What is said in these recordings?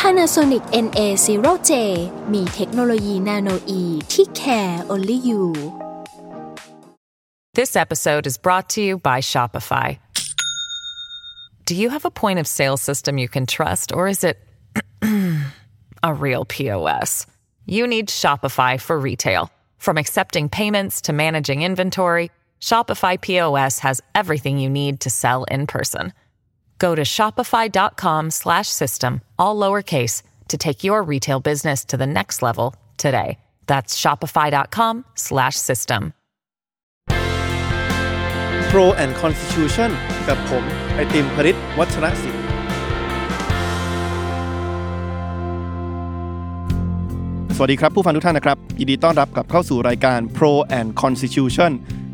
Panasonic NA0J มีเทคโนโลยีนาโนอีที่ care only you This episode is brought to you by Shopify. Do you have a point of sale system you can trust, or is it a real POS? You need Shopify for retail. From accepting payments to managing inventory, Shopify POS has everything you need to sell in person. Go to shopify.com/system all lowercase to take your retail business to the next level today. That's shopify.com/system. Pro and Constitution กับผม ไอติมพริตวัชรศิลป์สวัสดีครับผู้ฟังทุกท่านนะครับ ยินดีต้อนรับกลับเข้าสู่รายการ Pro and Constitution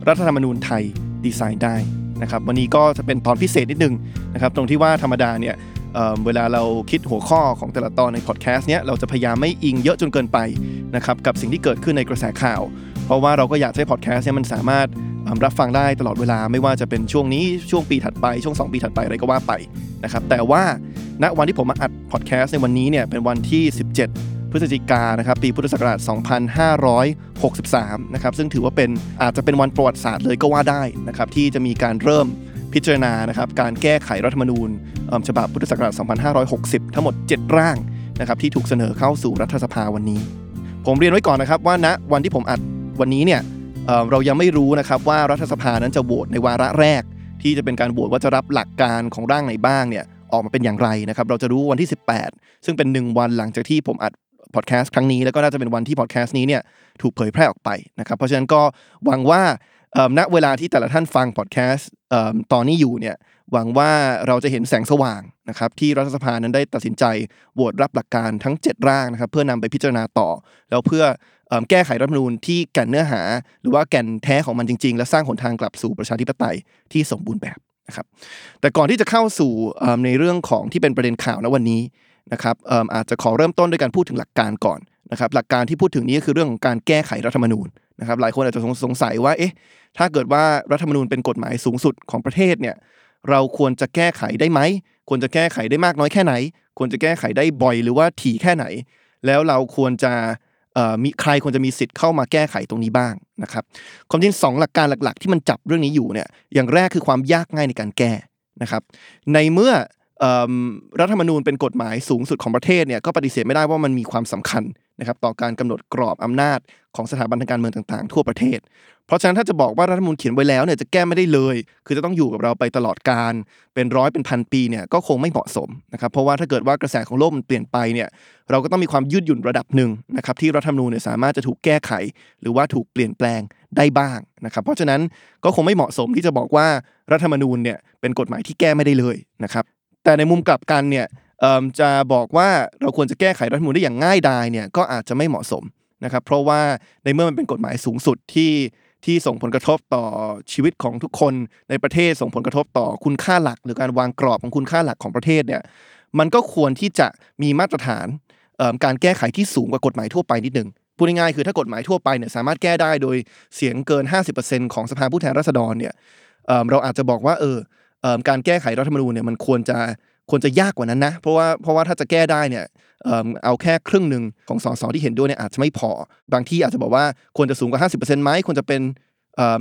รัฐธรรมนูญไทยดีไซน์ได้ นะครับวันนี้ก็จะเป็นตอนพิเศษนิดนึงนะครับตรงที่ว่าธรรมดาเนี่ยเเวลาเราคิดหัวข้อของแต่ละตอนในพอดแคสต์เนี้ยเราจะพยายามไม่อิงเยอะจนเกินไปนะครับกับสิ่งที่เกิดขึ้นในกระแสข่าว เพราะว่าเราก็อยากให้พอดแคสต์เนี่ยมันสามารถรับฟังได้ตลอดเวลาไม่ว่าจะเป็นช่วงนี้ช่วงปีถัดไปช่วง 2 ปีถัดไปอะไรก็ว่าไปนะครับแต่ว่าณวันที่ผมมาอัดพอดแคสต์ในวันนี้เนี่ยเป็นวันที่ 17 พฤศจิกานะครับปีพุทธศักราช 2563 นะครับซึ่งถือว่าเป็นอาจจะเป็นวันประวัติศาสตร์เลยก็ว่าได้นะครับที่จะมีการเริ่มพิจารณานะครับการแก้ไขรัฐธรรมนูญฉบับพุทธศักราช 2560 ทั้งหมด 7 ร่างนะครับที่ถูกเสนอเข้าสู่รัฐสภาวันนี้ ผมเรียนไว้ก่อนนะครับว่าณวันที่ผมอัดวันนี้เนี่ยเเรายังไม่รู้นะครับว่ารัฐสภานั้นจะโหวตในวาระแรก ที่จะเป็นการโหวตว่าจะรับหลักการของร่างไหนบ้างเนี่ยออกมาเป็นอย่างไรนะครับเราจะรู้วันที่ 18 ซึ่งเป็น 1 วันหลังจากที่ผมอัด พอดแคสต์ครั้งนี้แล้วก็น่าจะเป็นวันที่พอดแคสต์นี้เนี่ยถูกเผยแพร่ออกไปนะครับ เพราะฉะนั้นก็หวังว่าณเวลาที่แต่ละท่านฟังพอดแคสต์ตอนนี้อยู่เนี่ยหวังว่าเราจะเห็นแสงสว่างนะครับที่รัฐสภานั้นได้ตัดสินใจโหวตรับหลักการทั้ง 7 ร่างนะครับเพื่อนำไปพิจารณาต่อ แล้วเพื่อแก้ไขรัฐธรรมนูญที่แก่นเนื้อหา หรือว่าแก่นแท้ของมันจริง ๆ และสร้างหนทางกลับสู่ประชาธิปไตยที่สมบูรณ์แบบนะครับแต่ก่อนที่จะเข้าสู่ในเรื่องของที่เป็นประเด็นข่าวณวันนี้ นะครับเอิ่มอาจจะขอเริ่มต้นด้วยการพูดถึงหลักการก่อนนะครับหลักการที่พูดถึงนี้ก็คือเรื่องของการแก้ไขรัฐธรรมนูญนะครับหลายคนอาจจะสงสัยว่าเอ๊ะถ้าเกิดว่ารัฐธรรมนูญเป็นกฎหมายสูงสุดของประเทศเนี่ยเราควรจะแก้ไขได้ไหมควรจะแก้ไขได้มากน้อยแค่ไหน ควรจะแก้ไขได้บ่อยหรือว่าถี่แค่ไหน แล้วเราควรจะเอ่อมีใครควรจะมีสิทธิ์เข้ามาแก้ไขตรงนี้บ้างนะครับความจริงสองหลักการหลัก ๆ ที่มันจับเรื่องนี้อยู่เนี่ยอย่างแรกคือความยากง่ายในการแก้นะครับในเมื่อ รัฐธรรมนูญเป็นกฎหมายสูงสุดของประเทศเนี่ยก็ปฏิเสธไม่ได้ว่ามันมีความสำคัญนะครับต่อการกำหนดกรอบอำนาจของสถาบันทางการเมืองต่างๆ ทั่วประเทศ เพราะฉะนั้นถ้าจะบอกว่ารัฐธรรมนูญเขียนไว้แล้วเนี่ยจะแก้ไม่ได้เลย คือจะต้องอยู่กับเราไปตลอดการเป็นร้อยเป็นพันปีเนี่ยก็คงไม่เหมาะสมนะครับเพราะว่าถ้าเกิดว่ากระแสของโลกมันเปลี่ยนไปเนี่ยเราก็ต้องมีความยืดหยุ่นระดับหนึ่งนะครับที่รัฐธรรมนูญเนี่ยสามารถจะถูกแก้ไข หรือว่าถูกเปลี่ยนแปลงได้บ้างนะครับเพราะฉะนั้นก็คงไม่เหมาะสมที่จะบอกว่ารัฐธรรมนูญเนี่ยเป็นกฎหมายที่แก้ไม่ได้เลยนะครับ แต่ในมุมกลับกันเนี่ยจะบอกว่าเราควรจะแก้ไขรัฐมนูญได้อย่างง่ายดายเนี่ยก็อาจจะไม่เหมาะสมนะครับเพราะว่าในเมื่อมันเป็นกฎหมายสูงสุดที่ที่ส่งผลกระทบต่อชีวิตของทุกคนในประเทศส่งผลกระทบต่อคุณค่าหลัก หรือการวางกรอบของคุณค่าหลักของประเทศเนี่ยมันก็ควรที่จะมีมาตรฐานการแก้ไขที่สูงกว่ากฎหมายทั่วไปนิดหนึ่งพูดง่ายๆคือถ้ากฎหมายทั่วไปเนี่ยสามารถแก้ได้โดยเสียงเกิน 50%ของสภาผู้แทนราษฎรเนี่ยเเราอาจจะบอกว่าเออ การแก้ไขรัฐธรรมนูญเนี่ยมันควรจะควรจะยากกว่านั้นนะ เพราะว่าเพราะว่าถ้าจะแก้ได้เนี่ยเอาแค่ครึ่งหนึ่งของสสที่เห็นด้วยเนี่ยอาจจะไม่พอ บางที่อาจจะบอกว่าควรจะสูงกว่า 50%ไหมควรจะเป็น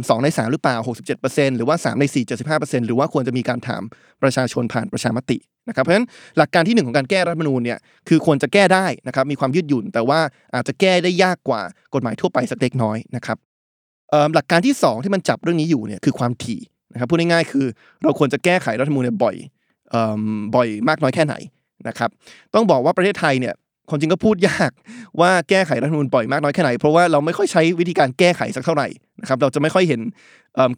สองในสามหรือเปล่า 67%หรือว่า 3 ใน 4 75%หรือว่าควรจะมีการถามประชาชนผ่านประชามตินะครับเพราะฉะนั้นหลักการที่หนึ่งของการแก้รัฐธรรมนูญเนี่ยคือควรจะแก้ได้นะครับมีความยืดหยุ่น แต่ว่าอาจจะแก้ได้ยากกว่ากฎหมายทั่วไปสักเล็กน้อยนะครับหลักการที่ 2 ที่มันจับเรื่องนี้อยู่เนี่ยคือความถี่ นะครับพูดง่ายๆคือเราควรจะแก้ไขรัฐธรรมนูญเนี่ยบ่อยเอิ่มบ่อยมากน้อยแค่ไหนนะครับต้องบอกว่าประเทศไทยเนี่ย ความจริงก็พูดยากว่าแก้ไขรัฐธรรมนูญบ่อยมากน้อยแค่ไหน เพราะว่าเราไม่ค่อยใช้วิธีการแก้ไขสักเท่าไหร่นะครับเราจะไม่ค่อยเห็น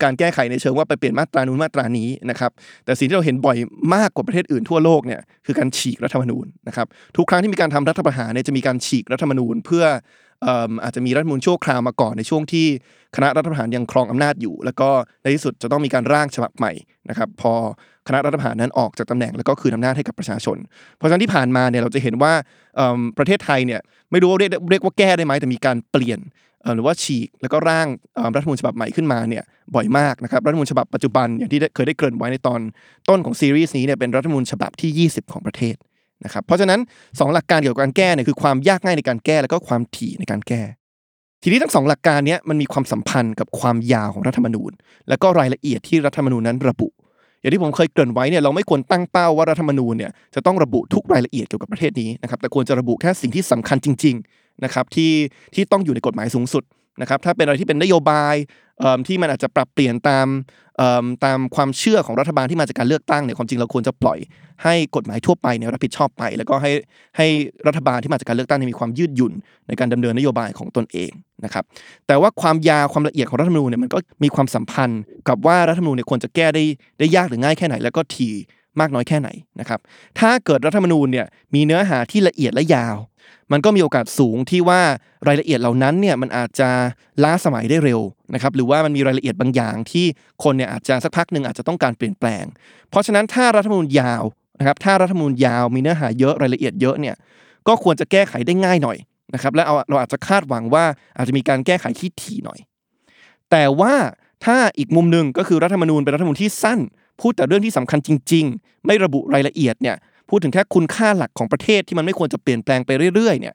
การแก้ไขในเชิงว่าไปเปลี่ยนมาตรานู้นมาตรานี้นะครับแต่สิ่งที่เราเห็นบ่อยมากกว่าประเทศอื่นทั่วโลกเนี่ยคือการฉีกรัฐธรรมนูญนะครับทุกครั้งที่มีการทำรัฐประหารเนี่ยจะมีการฉีกรัฐธรรมนูญ เพื่ออาจจะมีรัฐมนูญชั่วคราวมาก่อนในช่วงที่คณะรัฐประหารยังครองอำนาจอยู่ แล้วก็ในที่สุดจะต้องมีการร่างฉบับใหม่นะครับพอคณะรัฐประหารนั้นออกจากตำแหน่งแล้วก็คืนอำนาจให้กับประชาชน เพราะฉะนั้นที่ผ่านมาเนี่ยเราจะเห็นว่า ประเทศไทยเนี่ยไม่รู้ว่าเรียกเรียกว่าแก้ได้ไหมแต่มีการเปลี่ยนหรือว่าฉีกแล้วก็ร่างรัฐมนูญฉบับใหม่ขึ้นมาเนี่ยบ่อยมากนะครับรัฐมนูญฉบับปัจจุบันอย่างที่เคยได้เกริ่นไว้ในตอนต้นของซีรีส์นี้เนี่ยเป็นรัฐมนูญฉบับที่ 20 ของประเทศนะครับเพราะฉะนั้นสองหลักการเกี่ยวกับการแก้เนี่ยคือความยากง่ายในการแก้แล้วก็ความถี่ในการแก้ ทีนี้ทั้งสองหลักการนี้มันมีความสัมพันธ์กับความยาวของรัฐธรรมนูญ แล้วก็รายละเอียดที่รัฐธรรมนูญนั้นระบุ อย่างที่ผมเคยเกริ่นไว้เนี่ยเราไม่ควรตั้งเป้าว่ารัฐธรรมนูญเนี่ยจะต้องระบุทุกรายละเอียดเกี่ยวกับประเทศนี้นะครับแต่ควรจะระบุแค่สิ่งที่สำคัญจริงๆนะครับที่ที่ต้องอยู่ในกฎหมายสูงสุด นะครับถ้าเป็นอะไรที่เป็นนโยบายที่มันอาจจะปรับเปลี่ยนตามตามความเชื่อของรัฐบาลที่มาจากการเลือกตั้งเนี่ยความจริงเราควรจะปล่อยให้กฎหมายทั่วไปเนี่ยรับผิดชอบไป แล้วก็ให้ให้รัฐบาลที่มาจากการเลือกตั้งที่มีความยืดหยุ่นในการดำเนินนโยบายของตนเองนะครับแต่ว่าความยาวความละเอียดของรัฐธรรมนูญเนี่ยมันก็มีความสัมพันธ์ กับว่ารัฐธรรมนูญเนี่ยควรจะแก้ได้ได้ยากหรือง่ายแค่ไหน แล้วก็ถี่มากน้อยแค่ไหนนะครับถ้าเกิดรัฐธรรมนูญเนี่ยมีเนื้อหาที่ละเอียดและยาว มันก็มีโอกาสสูงที่ว่ารายละเอียดเหล่านั้นเนี่ยมันอาจจะล้าสมัยได้เร็วนะครับหรือว่ามันมีรายละเอียดบางอย่างที่คนเนี่ยอาจจะสักพักหนึ่งอาจจะต้องการเปลี่ยนแปลง เพราะฉะนั้นถ้ารัฐธรรมนูญยาวนะครับถ้ารัฐธรรมนูญยาวมีเนื้อหาเยอะรายละเอียดเยอะเนี่ยก็ควรจะแก้ไขได้ง่ายหน่อยนะครับและเอาเราอาจจะคาดหวังว่าอาจจะมีการแก้ไขที่ถี่หน่อย แต่ว่าถ้าอีกมุมหนึ่งก็คือรัฐธรรมนูญเป็นรัฐธรรมนูญที่สั้น พูดแต่เรื่องที่สำคัญจริง ๆ ไม่ระบุรายละเอียดเนี่ย พูดถึงแค่คุณค่าหลักของประเทศที่มันไม่ควรจะเปลี่ยนแปลงไปเรื่อยๆเนี่ย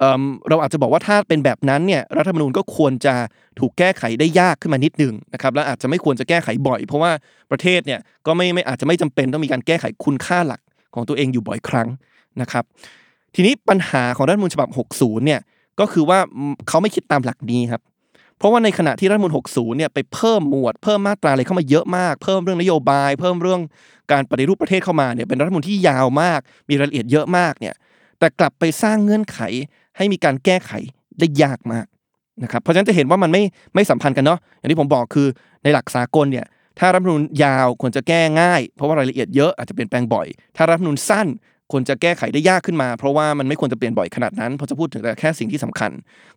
เเราอาจจะบอกว่าถ้าเป็นแบบนั้นเนี่ยรัฐธรรมนูญก็ควรจะถูกแก้ไขได้ยากขึ้นมานิดหนึงนะครับและอาจจะไม่ควรจะแก้ไขบ่อย เพราะว่าประเทศเนี่ยก็ไม่ไม่อาจจะไม่จำเป็นต้องมีการแก้ไขคุณค่าหลักของตัวเองอยู่บ่อยครั้งนะครับ ทีนี้ปัญหาของรัฐธรรมนูญฉบับ 60เนี่ยก็คือว่าเขาไม่คิดตามหลักนี้ครับ เพราะว่าในขณะที่รัฐมนูญ60 เนี่ยไปเพิ่มหมวดเพิ่มมาตราอะไรเข้ามาเยอะมาก เพิ่มเรื่องนโยบาย เพิ่มเรื่องการปฏิรูปประเทศเข้ามาเนี่ยเป็นรัฐมนูญที่ยาวมาก มีรายละเอียดเยอะมากเนี่ยแต่กลับไปสร้างเงื่อนไขให้มีการแก้ไขได้ยากมากนะครับเพราะฉะนั้นจะเห็นว่ามันไม่ไม่สัมพันธ์กันเนาะอย่างที่ผมบอกคือในหลักสากลเนี่ยถ้ารัฐมนูญยาวควรจะแก้ง่าย เพราะว่ารายละเอียดเยอะอาจจะเปลี่ยนแปลงบ่อย ถ้ารัฐมนูญสั้น ควรจะแก้ไขได้ยากขึ้นมา เพราะว่ามันไม่ควรจะเปลี่ยนบ่อยขนาดนั้นเพราะจะพูดถึงแต่แค่สิ่งที่สำคัญ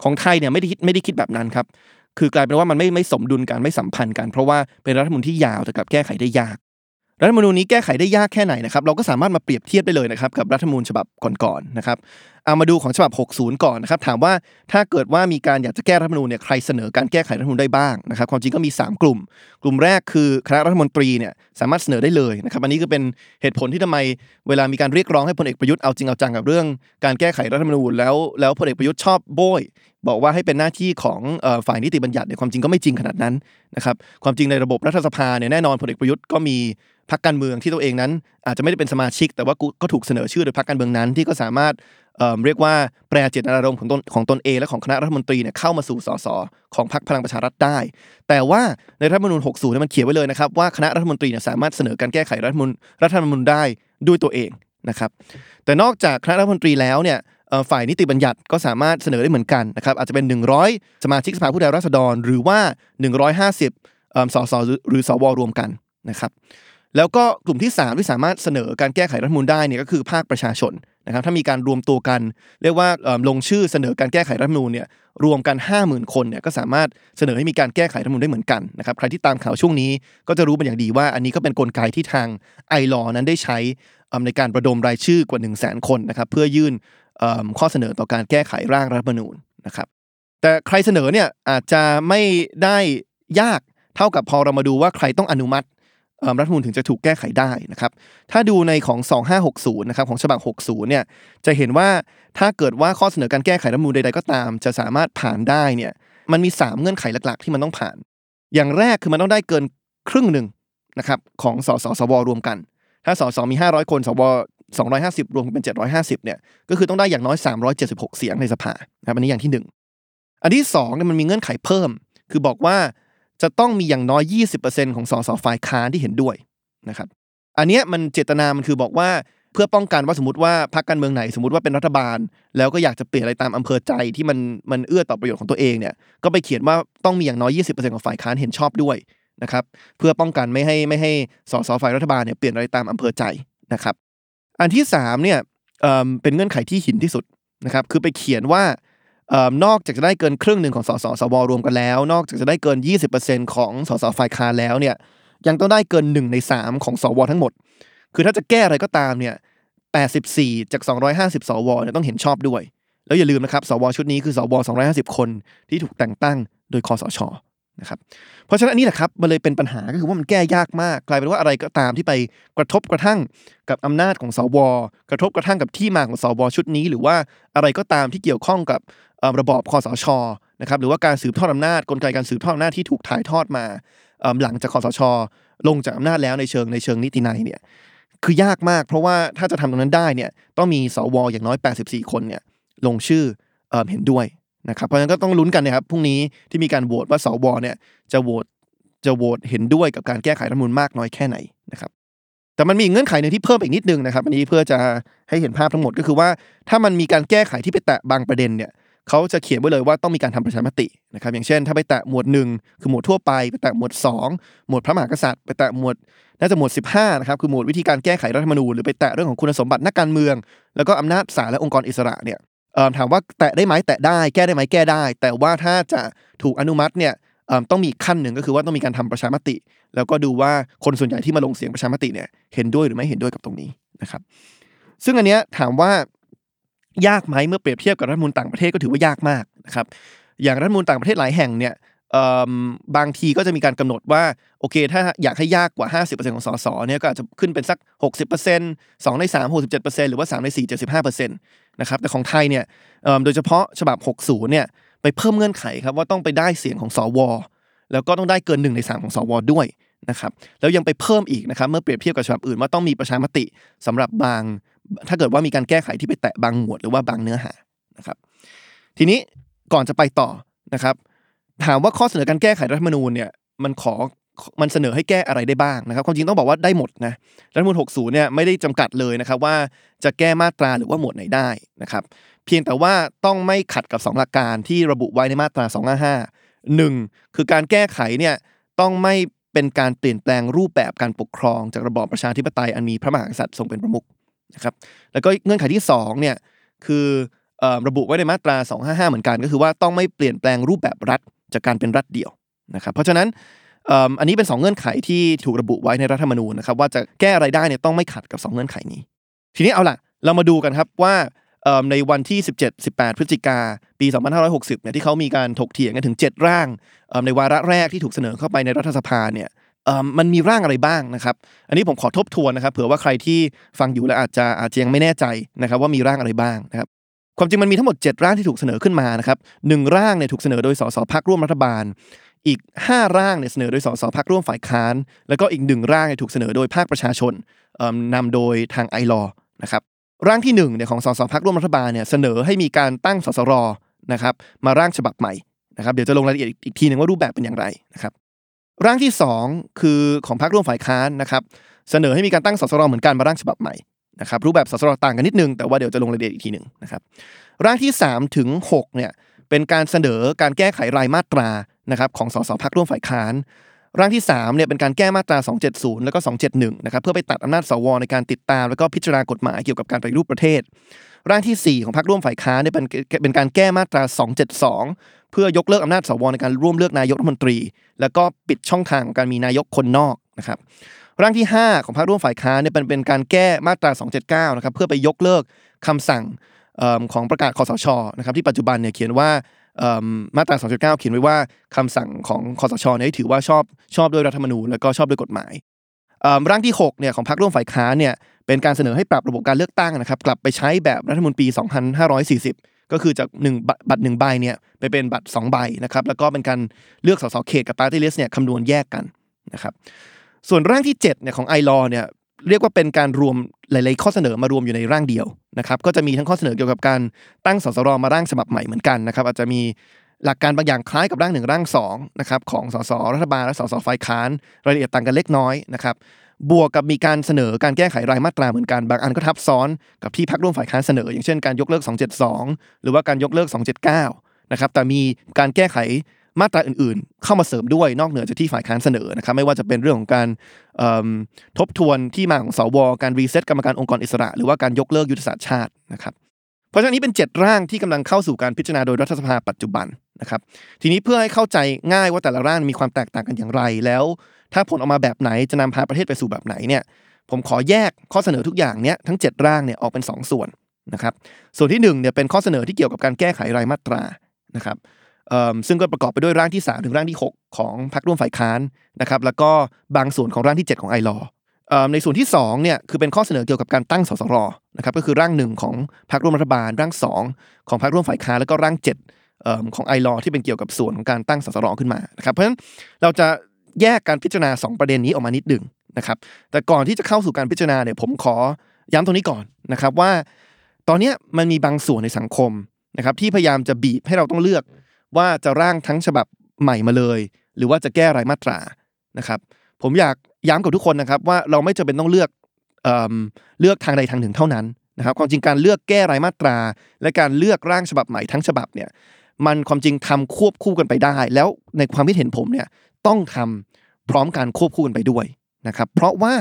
ของไทยเนี่ยไม่ได้คิดไม่ได้คิดแบบนั้นครับคือกลายเป็นว่ามันไม่ไม่สมดุลกันไม่สัมพันธ์กัน เพราะว่าเป็นรัฐมนูญที่ยาวแต่กลับแก้ไขได้ยากรัฐมนูญนี้แก้ไขได้ยากแค่ไหนนะครับเราก็สามารถมาเปรียบเทียบได้เลยนะครับกับรัฐมนูญฉบับก่อนๆนะครับเอามาดูของฉบับ 60 ก่อนนะครับถามว่าถ้าเกิดว่ามีการอยากจะแก้รัฐธรรมนูญเนี่ยใครเสนอการแก้ไขรัฐธรรมนูญได้บ้างนะครับความจริงก็มี 3 กลุ่ม กลุ่มแรกคือคณะรัฐมนตรีเนี่ยสามารถเสนอได้เลยนะครับอันนี้ก็เป็นเหตุผลที่ทำไมเวลามีการเรียกร้องให้พลเอกประยุทธ์เอาจริงเอาจังกับเรื่อง การแก้ไขรัฐธรรมนูญแล้วแล้วพลเอกประยุทธ์ชอบโบยบอกว่าให้เป็นหน้าที่ของฝ่ายนิติบัญญัติเนี่ยความจริงก็ไม่จริงขนาดนั้นนะครับความจริงในระบบรัฐสภาเนี่ยแน่นอนพลเอกประยุทธ์ก็มีพรรคการเมืองที่ตัวเองนั้น อาจจะไม่ได้เป็นสมาชิก แต่ว่าก็ถูกเสนอชื่อโดยพรรคการเมืองนั้นที่ก็สามารถ เรียกว่าแปลเจตนารมณ์ของตนของตนเองและของคณะรัฐมนตรีเนี่ยเข้ามาสู่สสของพรรคพลังประชารัฐได้ แต่ว่าในรัฐธรรมนูญ60เนี่ยมันเขียนไว้เลยนะครับว่าคณะรัฐมนตรีเนี่ยสามารถเสนอการแก้ไขรัฐมนรัฐธรรมนูญได้ด้วยตัวเองนะครับแต่นอกจากคณะรัฐมนตรีแล้วเนี่ยฝ่ายนิติบัญญัติก็สามารถเสนอได้เหมือนกันนะครับอาจจะเป็น 100 สมาชิกสภาผู้แทนราษฎร หรือว่า 150สสหรือสวรวมกันนะครับ แล้วก็กลุ่มที่ 3 ที่สามารถเสนอการแก้ไขรัฐมนูญได้เนี่ยก็คือภาคประชาชนนะครับถ้ามีการรวมตัวกัน เรียกว่าลงชื่อเสนอการแก้ไขรัฐมนูญเนี่ยรวมกัน 50,000 คนเนี่ยก็สามารถเสนอให้มีการแก้ไขรัฐมนูญได้เหมือนกันนะครับใครที่ตามข่าวช่วงนี้ก็จะรู้เป็นอย่างดีว่า อันนี้ก็เป็นกลไกที่ทางไอรอนั้นได้ใช้ในการประดมรายชื่อกว่า 1 0 0 0 0แคนนะครับเพื่อยื่นข้อเสนอต่อการแก้ไขร่างรัฐมนูญนะครับแต่ใครเสนอเนี่ยอาจจะไม่ได้ยากเท่ากับพอเรามาดูว่าใครต้องอนุมัติ รัฐมนูญถึงจะถูกแก้ไขได้นะครับ ถ้าดูในของ 2560 นะครับของฉบับ 60 เนี่ย จะเห็นว่าถ้าเกิดว่าข้อเสนอการแก้ไขรัฐมนูญใดๆก็ตาม จะสามารถผ่านได้เนี่ย มันมี 3 เงื่อนไขหลักๆ ที่มันต้องผ่าน อย่างแรกคือมันต้องได้เกินครึ่งหนึ่งนะครับของสสสวรวมกัน ถ้าสสมี 500 คนสว250 รวมเป็น 750 เนี่ย ก็คือต้องได้อย่างน้อย 376 เสียงในสภานะครับอันนี้อย่างที่หนึ่งอันที่สองเนี่ยมันมีเงื่อนไขเพิ่ม คือบอกว่า จะต้องมีอย่างน้อย 20%ของสสฝ่ายค้านที่เห็นด้วยนะครับอันเนี้ยมันเจตนามันคือบอกว่าเพื่อป้องกันว่าสมมติว่าพรรคการเมืองไหนสมมติว่าเป็นรัฐบาล แล้วก็อยากจะเปลี่ยนอะไรตามอำเภอใจที่มันมันเอื้อต่อประโยชน์ของตัวเองเนี่ยก็ไปเขียนว่าต้องมีอย่างน้อย 20%ของฝ่ายค้านเห็นชอบด้วยนะครับเพื่อป้องกันไม่ให้ไม่ให้สสฝ่ายรัฐบาลเนี่ยเปลี่ยนอะไรตามอำเภอใจนะครับ อันที่3เนี่ยเเป็นเงื่อนไขที่หินที่สุดนะครับคือไปเขียนว่า นอกจากจะได้เกินครึ่งหนึ่งของสสสวรวมกันแล้ว นอกจากจะได้เกิน 20%ของสสฝ่ายค้านแล้วเนี่ยยังต้องได้เกิน 1 ใน 3 ของสวทั้งหมด คือถ้าจะแก้อะไรก็ตามเนี่ย 84 จาก 250 สวเนี่ยต้องเห็นชอบด้วย แล้วอย่าลืมนะครับ สวชุดนี้คือสว250 คนที่ถูกแต่งตั้งโดยคอสช นะครับเพราะฉะนั้นอันนี้แหละครับมันเลยเป็นปัญหาก็คือว่ามันแก้ยากมาก กลายเป็นว่าอะไรก็ตามที่ไปกระทบกระทั่งกับอำนาจของสวกระทบกระทั่งกับที่มาของสวชุดนี้ หรือว่าอะไรก็ตามที่เกี่ยวข้องกับระบอบคอสชนะครับหรือว่าการสืบทอดอำนาจกลไกการสืบทอดอำนาจที่ถูกถ่ายทอดมาหลังจากคอสช ลงจากอำนาจแล้วในเชิงในเชิงนิตินัยเนี่ยคือยากมาก เพราะว่าถ้าจะทำตรงนั้นได้เนี่ยต้องมีสวอย่างน้อย 84 คนเนี่ยลงชื่อเอ่อเห็นด้วย นะครับเพราะฉะนั้นก็ต้องลุ้นกันนะครับพรุ่งนี้ที่มีการโหวตว่าสวเนี่ยจะโหวตจะโหวตเห็นด้วยกับการแก้ไขรัฐมนูญมากน้อยแค่ไหนนะครับแต่มันมีเงื่อนไขหนึ่งที่เพิ่มอีกนิดนึงนะครับอันนี้เพื่อจะให้เห็นภาพทั้งหมดก็คือว่า ถ้ามันมีการแก้ไขที่ไปแตะบางประเด็นเนี่ยเขาจะเขียนไว้เลยว่าต้องมีการทำประชามตินะครับอย่างเช่น ถ้าไปแตะหมวดหนึ่งคือหมวดทั่วไปไปแตะหมวดสองหมวดพระมหากษัตริย์ ไปแตะหมวดน่าจะหมวด 15นะครับคือหมวดวิธีการแก้ไขรัฐธรรมนูญหรือไปแตะเรื่องของคุณสมบัตินักการเมือง แล้วก็อำนาจศาลและองค์กรอิสระเนี่ย ถามว่าแตะได้ไหมแตะได้แก้ได้ไหมแก้ได้ แต่ว่าถ้าจะถูกอนุมัติเนี่ยต้องมีอีกขั้นหนึ่งก็คือว่าต้องมีการทำประชามติ แล้วก็ดูว่าคนส่วนใหญ่ที่มาลงเสียงประชามติเนี่ยเห็นด้วยหรือไม่เห็นด้วยกับตรงนี้นะครับ ซึ่งอันเนี้ยถามว่ายากไหมเมื่อเปรียบเทียบกับรัฐมนูลต่างประเทศก็ถือว่ายากมากนะครับอย่างรัฐมนูลต่างประเทศหลายแห่งเนี่ย บางทีก็จะมีการกำหนดว่าโอเค ถ้าอยากให้ยากกว่า 50%ของสสเนี่ยก็อาจจะขึ้นเป็นสัก 60% 2 ใน 3 67%หรือว่า 3 ใน 4 75%นะครับแต่ของไทยเนี่ยโดยเฉพาะฉบับ 60เนี่ยไปเพิ่มเงื่อนไขครับว่าต้องไปได้เสียงของสว แล้วก็ต้องได้เกิน 1 ใน 3 ของสวด้วยนะครับแล้วยังไปเพิ่มอีกนะครับเมื่อเปรียบเทียบกับฉบับอื่นว่าต้องมีประชามติสำหรับบาง ถ้าเกิดว่ามีการแก้ไขที่ไปแตะบางหมวดหรือว่าบางเนื้อหานะครับทีนี้ก่อนจะไปต่อนะครับ ถามว่าข้อเสนอการแก้ไขรัฐธรรมนูญเนี่ยมันขอมันเสนอให้แก้อะไรได้บ้างนะครับความจริงต้องบอกว่าได้หมดนะรัฐมนูญ60เนี่ยไม่ได้จำกัดเลยนะครับว่าจะแก้มาตราหรือว่าหมวดไหนได้นะครับ เพียงแต่ว่าต้องไม่ขัดกับ 2 หลักการที่ระบุไว้ในมาตรา 255 1 คือการแก้ไขเนี่ยต้องไม่เป็นการเปลี่ยนแปลงรูปแบบการปกครองจากระบอบประชาธิปไตยอันมีพระมหากษัตริย์ทรงเป็นประมุขนะครับ แล้วก็เงื่อนไขที่2เนี่ยคือเอ่อระบุไว้ในมาตรา 255 เหมือนกัน ก็คือว่าต้องไม่เปลี่ยนแปลงรูปแบบรัฐ จากการเป็นรัฐเดี่ยวนะครับ เพราะฉะนั้นอันนี้เป็น 2 เงื่อนไขที่ถูกระบุไว้ในรัฐธรรมนูญนะครับว่าจะแก้อะไรได้เนี่ยต้องไม่ขัดกับ 2 เงื่อนไขนี้ ทีนี้เอาล่ะ เรามาดูกันครับว่าในวันที่ 17-18 พฤศจิกาปี 2560เนี่ยที่เขามีการถกเถียงกันถึง 7 ร่างในวาระแรกที่ถูกเสนอเข้าไปในรัฐสภาเนี่ยมมันมีร่างอะไรบ้างนะครับ อันนี้ผมขอทบทวนนะครับเผื่อว่าใครที่ฟังอยู่แล้วอาจจะอาจจะยังไม่แน่ใจนะครับว่ามีร่างอะไรบ้างนะครับ ความจริงมันมีทั้งหมด 7 ร่างที่ถูกเสนอขึ้นมานะครับหนึ่งร่างเนี่ยถูกเสนอโดยสสพักร่วมรัฐบาล อีก 5 ร่างเนี่ยเสนอโดยสสพักร่วมฝ่ายค้าน แล้วก็อีกหนึ่งร่างเนี่ยถูกเสนอโดยภาคประชาชนเอิ่มนำโดยทางไอรอนะครับร่างที่1เนี่ยของสสพักร่วมรัฐบาลเนี่ยเสนอให้มีการตั้งสสรนะครับมาร่างฉบับใหม่นะครับเดี๋ยวจะลงรายละเอียดอีกทีหนึ่งว่ารูปแบบเป็นอย่างไรนะครับร่างที่ 2 คือของพรรคร่วมฝ่ายค้านนะครับเสนอให้มีการตั้งสสรเหมือนกันมาร่างฉบับใหม่ นะครับรูปแบบสัดสรต่างกันนิดนึงแต่ว่าเดี๋ยวจะลงรายละเอียดอีกทีหนึ่งนะครับร่างที่3ถึง6เนี่ยเป็นการเสนอการแก้ไขรายมาตรานะครับของสสพรรคร่วมฝ่ายค้าน ร่างที่3เนี่ยเป็นการแก้มาตรา 270 แล้วก็ 271นะครับเพื่อไปตัดอำนาจสวในการติดตาม แล้วก็พิจารณากฎหมายเกี่ยวกับการปฏิรูปประเทศ ร่างทีสี่4 ของพรรคร่วมฝ่ายค้านเนี่ยเป็นเป็นการแก้มาตรา 272 เพื่อยกเลิกอำนาจสวในการร่วมเลือกนายกรัฐมนตรี แล้วก็ปิดช่องทางการมีนายกคนนอกนะครับ ร่างที่ 5 ของพรรคร่วมฝ่ายค้านเนี่ยเป็นเป็นการแก้มาตรา 279 นะครับเพื่อไปยกเลิกคำสั่งเอิ่มของประกาศคอสชนะครับที่ปัจจุบันเนี่ยเขียนว่ามาตรา 279 เขียนไว้ว่าคำสั่งของคอสชเนี่ยถือว่าชอบชอบด้วยรัฐธรรมนูญแล้วก็ชอบด้วยกฎหมายร่างที่6เนี่ยของพรรคร่วมฝ่ายค้านเนี่ยเป็นการเสนอให้ปรับระบบการเลือกตั้งนะครับกลับไปใช้แบบรัฐธรรมนูญปี 2540 ก็คือจากหนึ่งบัตรหนึ่งใบเนี่ยไปเป็นบัตรสองใบนะครับแล้วก็เป็นการเลือกสสเขตกับ party list เนี่ยคำนวณแยกกันนะครับ ส่วนร่างที่7เนี่ยของ iLaw เนี่ยเรียกว่าเป็นการรวมหลาย ๆ ข้อเสนอมารวมอยู่ในร่างเดียวนะครับก็จะมีทั้งข้อเสนอเกี่ยวกับการตั้งสสรมาร่างฉบับใหม่เหมือนกันนะครับอาจจะมีหลักการบางอย่างคล้ายกับร่างหนึ่งร่างสองนะครับของสสรัฐบาลและสสฝ่ายค้านรายละเอียดต่างกันเล็กน้อยนะครับบวกกับมีการเสนอการแก้ไขรายมาตราเหมือนกันบางอันก็ทับซ้อนกับที่พักร่วมฝ่ายค้านเสนอ อย่างเช่นการยกเลิก 272 หรือว่าการยกเลิก 279นะครับแต่มีการแก้ไข มาตราอื่นๆ เข้ามาเสริมด้วยนอกเหนือจากที่ฝ่ายค้านเสนอนะครับไม่ว่าจะเป็นเรื่องของการทบทวนที่มาของสวการรีเซ็ตกรรมการองค์กรอิสระ หรือว่าการยกเลิกยุทธศาสตร์ชาตินะครับเพราะฉะนั้นนี้เป็น 7 ร่างที่กำลังเข้าสู่การพิจารณาโดยรัฐสภาปัจจุบันนะครับทีนี้เพื่อให้เข้าใจง่ายว่าแต่ละร่างมีความแตกต่างกันอย่างไรแล้ว ถ้าผลออกมาแบบไหนจะนำพาประเทศไปสู่แบบไหนเนี่ยผมขอแยกข้อเสนอทุกอย่างเนี้ยทั้ง 7 ร่างเนี่ยออกเป็น 2 ส่วนนะครับส่วนที่1เนี่ยเป็นข้อเสนอที่เกี่ยวกับการแก้ไขรายมาตรานะครับ ซึ่งก็ประกอบไปด้วยร่างที่ 3 ถึงร่างที่ 6 ของพรรคร่วมฝ่ายค้านนะครับแล้วก็บางส่วนของร่างที่ 7 ของไอรอเอ่อในส่วนที่2เนี่ยคือเป็นข้อเสนอเกี่ยวกับการตั้งสสรนะครับก็คือร่างหนึ่งของพรรคร่วมรัฐบาล ร่าง 2 ของพรรคร่วมฝ่ายค้านแล้วก็ร่าง7เอ่อของไอรอที่เป็นเกี่ยวกับส่วนของการตั้งสสรขึ้นมานะครับเพราะฉะนั้นเราจะแยกการพิจารณา 2 ประเด็นนี้ออกมานิดหนึ่งนะครับแต่ก่อนที่จะเข้าสู่การพิจารณาเนี่ยผมขอย้ำตรงนี้ก่อนนะครับว่า ตอนนี้มันมีบางส่วนในสังคมนะครับที่พยายามจะบีบให้เราต้องเลือก ว่าจะร่างทั้งฉบับใหม่มาเลย หรือว่าจะแก้รายมาตรานะครับ ผมอยากย้ำกับทุกคนนะครับว่าเราไม่จำเป็นต้องเลือกเอเลือกทางใดทางหนึ่งเท่านั้นนะครับความจริงการเลือกแก้รายมาตรา และการเลือกร่างฉบับใหม่ทั้งฉบับเนี่ยมันความจริงทำควบคู่กันไปได้ แล้วในความคิดเห็นผมเนี่ยต้องทำพร้อมกันควบคู่กันไปด้วยนะครับเพราะว่า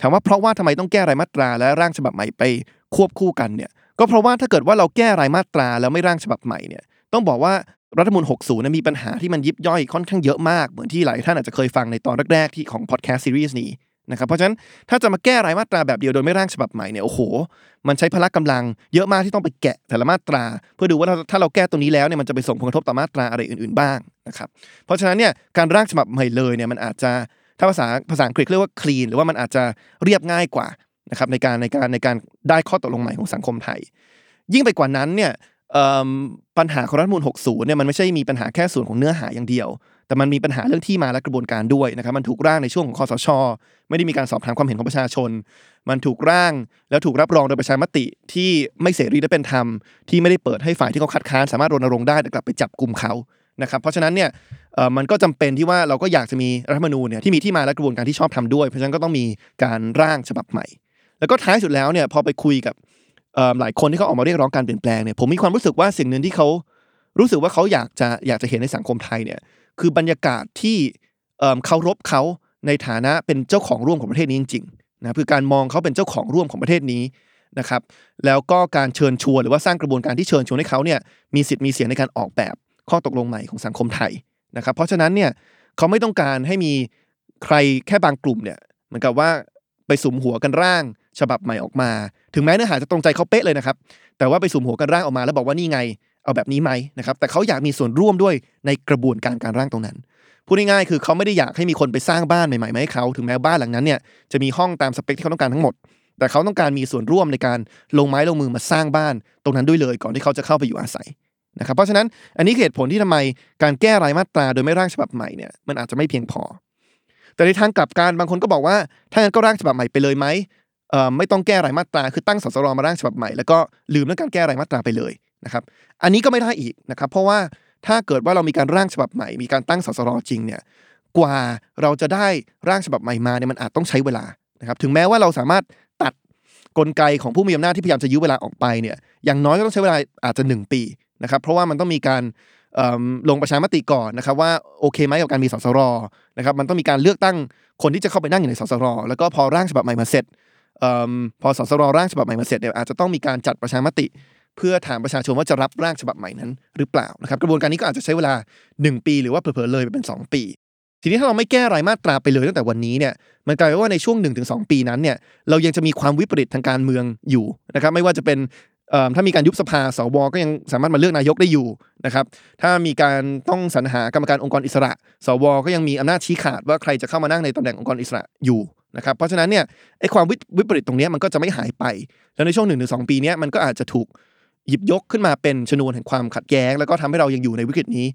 ถามว่าเพราะว่าทำไมต้องแก้รายมาตรา และร่างฉบับใหม่ไปควบคู่กันเนี่ยก็เพราะว่าถ้าเกิดว่าเราแก้รายมาตราแล้วไม่ร่างฉบับใหม่เนี่ยต้องบอกว่า รัฐมนูล60นะมีปัญหาที่มันยิบย่อยค่อนข้างเยอะมาก เหมือนที่หลายท่านอาจจะเคยฟังในตอนแรกๆที่ของพอดแคสต์ซีรีส์นี้นะครับเพราะฉะนั้นถ้าจะมาแก้รายมาตราแบบเดียวโดยไม่ร่างฉบับใหม่เนี่ยโอ้โห มันใช้พละกำลังเยอะมากที่ต้องไปแกะแต่ละมาตรา เพื่อดูว่าถ้าเราแก้ตัวนี้แล้วเนี่ยมันจะไปส่งผลกระทบต่อมาตราอะไรอื่นๆบ้างนะครับเพราะฉะนั้นเนี่ยการร่างฉบับใหม่เลยเนี่ยมันอาจจะถ้าภาษาภาษาอังกฤษเรียกว่า clean หรือว่ามันอาจจะเรียบง่ายกว่านะครับในการในการในการได้ข้อตกลงใหม่ของสังคมไทย ยิ่งไปกว่านั้นเนี่ย ปัญหาของรัฐมนูล60 เนี่ยมันไม่ใช่มีปัญหาแค่ส่วนของเนื้อหาอย่างเดียว แต่มันมีปัญหาเรื่องที่มาและกระบวนการด้วยนะครับ มันถูกร่างในช่วงของคอสช ไม่ได้มีการสอบถามความเห็นของประชาชน มันถูกร่างแล้วถูกรับรองโดยประชามติที่ไม่เสรีและเป็นธรรม ที่ไม่ได้เปิดให้ฝ่ายที่เขาคัดค้านสามารถรณรงค์ได้แต่กลับไปจับกลุ่มเขานะครับเพราะฉะนั้นเนี่ยมันก็จำเป็นที่ว่าเราก็อยากจะมีรัฐธรรมนูญเนี่ยที่มีที่มาและกระบวนการที่ชอบทำด้วย เพราะฉะนั้นก็ต้องมีการร่างฉบับใหม่ แล้วก็ท้ายสุดแล้วเนี่ยพอไปคุยกับ หลายคนที่เขาออกมาเรียกร้องการเปลี่ยนแปลงเนี่ยผมมีความรู้สึกว่าสิ่งหนึ่งที่เขารู้สึกว่าเขาอยากจะอยากจะเห็นในสังคมไทยเนี่ยคือบรรยากาศที่เคารพเขาในฐานะเป็นเจ้าของร่วมของประเทศนี้จริงๆนะคือการมองเขาเป็นเจ้าของร่วมของประเทศนี้นะครับ แล้วก็การเชิญชวนหรือว่าสร้างกระบวนการที่เชิญชวนให้เขาเนี่ยมีสิทธิ์มีเสียงในการออกแบบข้อตกลงใหม่ของสังคมไทยนะครับ เพราะฉะนั้นเนี่ยเขาไม่ต้องการให้มีใครแค่บางกลุ่มเนี่ยเหมือนกับว่าไปสุมหัวกันร่าง ฉบับใหม่ออกมา ถึงแม้เนื้อหาจะตรงใจเขาเป๊ะเลยนะครับ แต่ว่าไปสุมหัวกันร่างออกมาแล้วบอกว่านี่ไง เอาแบบนี้ไหมนะครับ แต่เขาอยากมีส่วนร่วมด้วยในกระบวนการการร่างตรงนั้น พูดง่ายๆคือเขาไม่ได้อยากให้มีคนไปสร้างบ้านใหม่ๆมาให้เขา ถึงแม้บ้านหลังนั้นเนี่ยจะมีห้องตามสเปคที่เขาต้องการทั้งหมด แต่เขาต้องการมีส่วนร่วมในการลงไม้ลงมือมาสร้างบ้าน ตรงนั้นด้วยเลย ก่อนที่เขาจะเข้าไปอยู่อาศัยนะครับ เพราะฉะนั้นอันนี้เหตุผลที่ทำไมการแก้รายมาตราโดยไม่ร่างฉบับใหม่เนี่ยมันอาจจะไม่เพียงพอแต่ในทางกลับกันบางคนก็บอกว่าถ้างั้นก็ร่างฉบับใหม่ไปเลยไหม ไม่ต้องแก้รายมาตราคือตั้งสสรมาร่างฉบับใหม่แล้วก็ลืมเรื่องการแก้รายมาตราไปเลยนะครับ อันนี้ก็ไม่ได้อีกนะครับ เพราะว่าถ้าเกิดว่าเรามีการร่างฉบับใหม่ มีการตั้งสสรจริงเนี่ยกว่าเราจะได้ร่างฉบับใหม่มาเนี่ยมันอาจต้องใช้เวลานะครับ ถึงแม้ว่าเราสามารถตัดกลไกของผู้มีอำนาจที่พยายามจะยื้อเวลาออกไปเนี่ยอย่างน้อยก็ต้องใช้เวลาอาจจะ 1 ปีนะครับ เพราะว่ามันต้องมีการลงประชามติก่อนนะครับว่าโอเคไหมกับการมีสสรนะครับมันต้องมีการเลือกตั้งคนที่จะเข้าไปนั่งอยู่ในสสรแล้วก็พอร่างฉบับใหม่มาเสร็จ พอสสรร่างฉบับใหม่มาเสร็จเนี่ยอาจจะต้องมีการจัดประชามติ เพื่อถามประชาชนว่าจะรับร่างฉบับใหม่นั้นหรือเปล่านะครับกระบวนการนี้ก็อาจจะใช้เวลา 1 ปี หรือว่าเผลอๆเลยไปเป็น 2 ปี ทีนี้ถ้าเราไม่แก้รายมาตราไปเลยตั้งแต่วันนี้เนี่ยมันกลายเป็นว่าในช่วง 1-2 ปีนั้นเนี่ยเรายังจะมีความวิปริตทางการเมืองอยู่นะครับไม่ว่าจะเป็นถ้ามีการยุบสภาสวก็ยังสามารถมาเลือกนายกได้อยู่นะครับ ถ้ามีการต้องสรรหากรรมการองค์กรอิสระ สวก็ยังมีอำนาจชี้ขาดว่าใครจะเข้ามานั่งในตำแหน่งองค์กรอิสระอยู่ นะครับเพราะฉะนั้นเนี่ยไอ้ความวิวิปริตตรงนี้มันก็จะไม่หายไป แล้วในช่วง1นถึงสปีนี้มันก็อาจจะถูกหยิบยกขึ้นมาเป็นชนวนแห่งความขัดแย้ง แล้วก็ทำให้เรายังอยู่ในวิกฤตนี้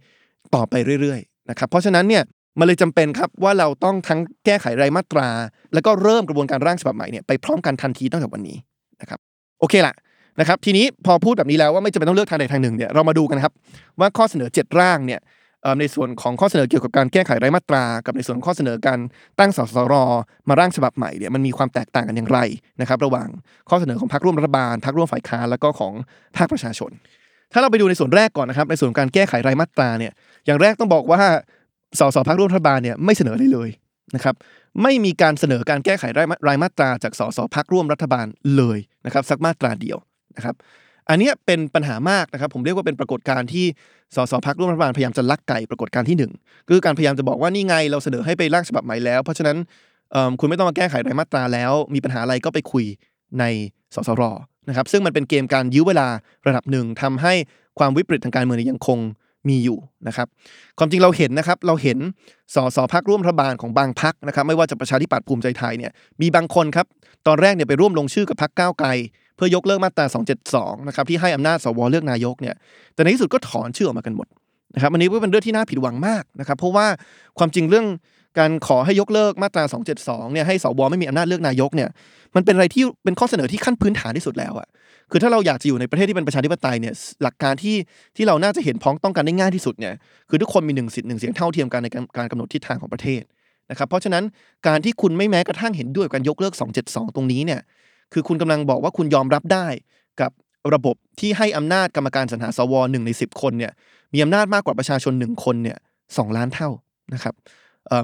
ต่อไปเรื่อยๆนะครับเพราะฉะนั้นเนี่ยมันเลยจำเป็นครับว่าเราต้องทั้งแก้ไขรายมาตรา แล้วก็เริ่มกระบวนการร่างฉบับใหม่เนี่ยไปพร้อมกันทันทีตั้งแต่วันนี้นะครับโอเคละนะครับทีนี้พอพูดแบบนี้แล้วว่าไม่จำเป็นต้องเลือกทางใดทางหนึ่งเนี่ยเรามาดูกันครับว่าข้อเสนอ 7 ร่างเนี่ย ในส่วนของข้อเสนอเกี่ยวกับการแก้ไขรายมาตรา กับในส่วนข้อเสนอการตั้งสสรมาร่างฉบับใหม่เนี่ยมันมีความแตกต่างกันอย่างไรนะครับ ระหว่างข้อเสนอของพรรคร่วมรัฐบาลพรรคร่วมฝ่ายค้านแล้วก็ของภาคประชาชน ถ้าเราไปดูในส่วนแรกก่อนนะครับในส่วนการแก้ไขรายมาตราเนี่ยอย่างแรกต้องบอกว่าสสพรรคร่วมรัฐบาลเนี่ยไม่เสนออะไรเลยนะครับไม่มีการเสนอการแก้ไขรายมารายมาตราจากสสพรรคร่วมรัฐบาลเลยนะครับสักมาตราเดียวนะครับ อันนี้เป็นปัญหามากนะครับ ผมเรียกว่าเป็นปรากฏการณ์ที่สสพักร่วมรัฐบาลพยายามจะลักไก่ปรากฏการณ์ที่หนึ่งคือการพยายามจะบอกว่านี่ไงเราเสนอให้ไปร่างฉบับใหม่แล้ว เพราะฉะนั้นคุณไม่ต้องมาแก้ไขรายมาตราแล้ว มีปัญหาอะไรก็ไปคุยในสสรนะครับซึ่งมันเป็นเกมการยื้อเวลาระดับหนึ่งทำให้ความวิปริตทางการเมืองยยังคงมีอยู่นะครับ ความจริงเราเห็นนะครับ เราเห็นสสพักร่วมรัฐบาลของบางพักนะครับ ไม่ว่าจะประชาธิปัตย์ภูมิใจไทยเนี่ย มีบางคนครับ ตอนแรกเนี่ยไปร่วมลงชื่อกับพักก้าวไกล เพื่อยกเลิกมาตรา 272 นะครับที่ให้อำนาจสวเลือกนายกเนี่ยแต่ในที่สุดก็ถอนชื่อออกมากันหมดนะครับอันนี้ก็เป็นเรื่องที่น่าผิดหวังมากนะครับเพราะว่าความจริงเรื่องการขอให้ยกเลิกมาตรา 272 เนี่ยให้สวไม่มีอำนาจเลือกนายกเนี่ยมันเป็นอะไรที่เป็นข้อเสนอที่ขั้นพื้นฐานที่สุดแล้วอะคือถ้าเราอยากจะอยู่ในประเทศที่เป็นประชาธิปไตยเนี่ยหลักการที่ที่เราน่าจะเห็นพ้องต้องกันได้ง่ายที่สุดเนี่ยคือทุกคนมีหนึ่งสิทธิ์หนึ่งเสียงเท่าเทียมกันในการกำหนดทิศทางของประเทศนะครับเพราะฉะนั้นการที่คุณไม่แม้กระทั่งเห็นด้วยกับการยกเลิก 272 ตรงนี้เนี่ย คือคุณกำลังบอกว่าคุณยอมรับได้กับระบบที่ให้อำนาจกรรมการสรรหาสวหนึ่งในสิบคนเนี่ยมีอำนาจมากกว่าประชาชนหนึ่งคนเนี่ยสองล้านเท่านะครับ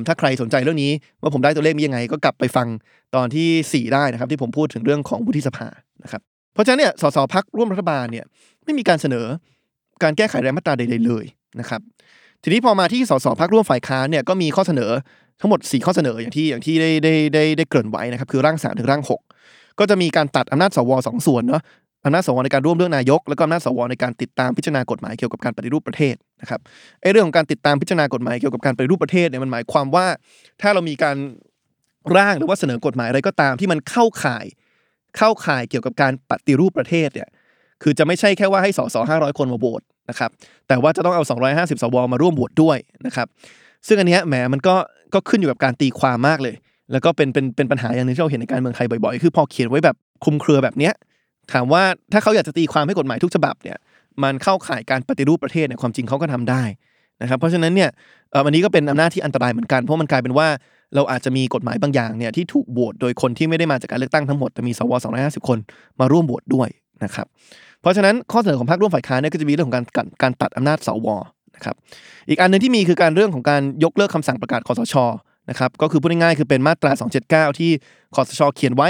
ถ้าใครสนใจเรื่องนี้ว่าผมได้ตัวเลขนี้ยังไง ก็กลับไปฟังตอนที่ 4 ได้นะครับ ที่ผมพูดถึงเรื่องของวุฒิสภานะครับเพราะฉะนั้นเนี่ยสสพักร่วมรัฐบาลเนี่ยไม่มีการเสนอการแก้ไขรายมาตราใดๆเลยนะครับทีนี้พอมาที่สสพักร่วมฝ่ายค้านเนี่ยก็มีข้อเสนอทั้งหมด 4 ข้อเสนออย่างที่อย่างที่ได้ได้ได้ได้เกริ่นไว้นะครับคือร่าง 3 ถึงร่าง 6 ก็จะมีการตัดอำนาจสวสองส่วนเนาะอำนาจสวในการร่วมเลือกนายก แล้วก็อำนาจสวในการติดตามพิจารณากฎหมายเกี่ยวกับการปฏิรูปประเทศนะครับไอ้เรื่องของการติดตามพิจารณากฎหมายเกี่ยวกับการปฏิรูปประเทศเนี่ยมันหมายความว่า ถ้าเรามีการร่างหรือว่าเสนอกฎหมายอะไรก็ตามที่มันเข้าข่ายเข้าข่ายเกี่ยวกับการปฏิรูปประเทศเนี่ยคือจะไม่ใช่แค่ว่าให้สสห้าร้อยคนมาโหวตนะครับแต่ว่าจะต้องเอา 250 สวมาร่วมโหวตด้วยนะครับซึ่งอันเนี้ยแหมมันก็ก็ขึ้นอยู่กับการตีความมากเลย แล้วก็เป็นเป็นเป็นปัญหาอย่างหนึงที่เราเห็นในการเมืองไทยบ่อยๆ คือพอเขียนไว้แบบคุมเครือแบบเนี้ยถามว่าถ้าเขาอยากจะตีความให้กฎหมายทุกฉบับเนี่ยมันเข้าข่ายการปฏิรูปประเทศเนี่ยความจริงเขาก็ทำได้นะครับเพราะฉะนั้นเนี่ยเอ่ออันนี้ก็เป็นอำนาจที่อันตรายเหมือนกันเพราะมันกลายเป็นว่าเราอาจจะมีกฎหมายบางอย่างเนี่ยที่ถูกโหวตโดยคนที่ไม่ได้มาจากการเลือกตั้งทั้งหมดแต่มีสว250 คนมาร่วมโหวตด้วยนะครับเพราะฉะนั้นข้อเสนอของพรรคร่วมฝ่ายค้านเนี่ยก็จะมีเรื่องของการการตัดอำนาจสวนะครับอีกอันหนึงที่มีคือการเรื่องของการยกเลิกคำสั่งประกาศคอสช นะครับก็คือพูดง่ายๆคือเป็นมาตรา 279 ที่คอสชเขียนไว้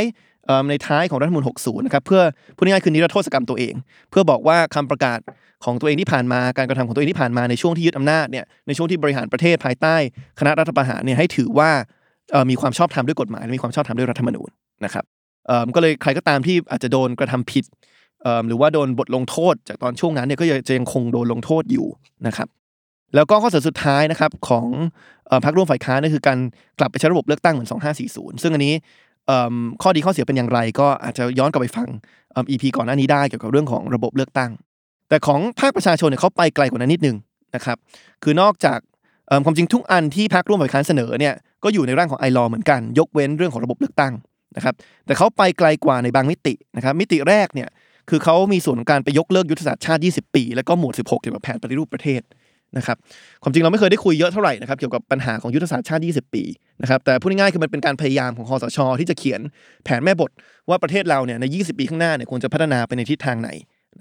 ในท้ายของรัฐมนูญ60 นะครับเพื่อพูดง่ายๆคือนิรโทษกรรมตัวเอง เพื่อบอกว่าคำประกาศของตัวเองที่ผ่านมาการกระทำของตัวเองที่ผ่านมาในช่วงที่ยึดอำนาจเนี่ยในช่วงที่บริหารประเทศภายใต้ คณะรัฐประหารเนี่ยให้ถือว่ามีความชอบธรรมด้วยกฎหมายและมีความชอบธรรมด้วยรัฐธรรมนูญนะครับก็เลยใครก็ตามที่อาจจะโดนกระทำผิดหรือว่าโดนบทลงโทษจากตอนช่วงนั้นเนี่ยก็จะยังคงโดนลงโทษอยู่นะครับ แล้วก็ข้อเสนอสุดท้ายนะครับของออพรรคร่วมฝ่ายค้านนั่นคือการกลับไปใช้ระบบเลือกตั้งเหมือน 2540 ซึ่งอันนี้ข้อดีข้อเสียเป็นอย่างไร ก็อาจจะย้อนกลับไปฟังอิ่ม EP ก่อนหน้านี้ได้เกี่ยวกับเรื่องของระบบเลือกตั้ง แต่ของภาคประชาชนเนี่ยเขาไปไกลกว่านั้นนิดนึงนะครับคือนอกจากความจริงทุกอันที่พรรคร่วมฝ่ายค้านเสนอเนี่ยก็อยู่ในร่างของไอรอเหมือนกัน ยกเว้นเรื่องของระบบเลือกตั้งนะครับแต่เขาไปไกลกว่าในบางมิตินะครับมิติแรกเนี่ยคือเขามีส่วนของการไปยกเลิกยุทธศาสตร์ชาติ 20 ปี แล้วก็หมวด 16 เกี่ยวกับแผนปฏิรูปประเทศ นะครับความจริงเราไม่เคยได้คุยเยอะเท่าไหร่นะครับเกี่ยวกับปัญหาของยุทธศาสตร์ชาติ 20 ปีนะครับแต่พูดง่ายๆคือมันเป็นการพยายามของคอสช ที่จะเขียนแผนแม่บทว่าประเทศเราเนี่ยใน 20 ปีข้างหน้าเนี่ยควรจะพัฒนาไปในทิศทางไหน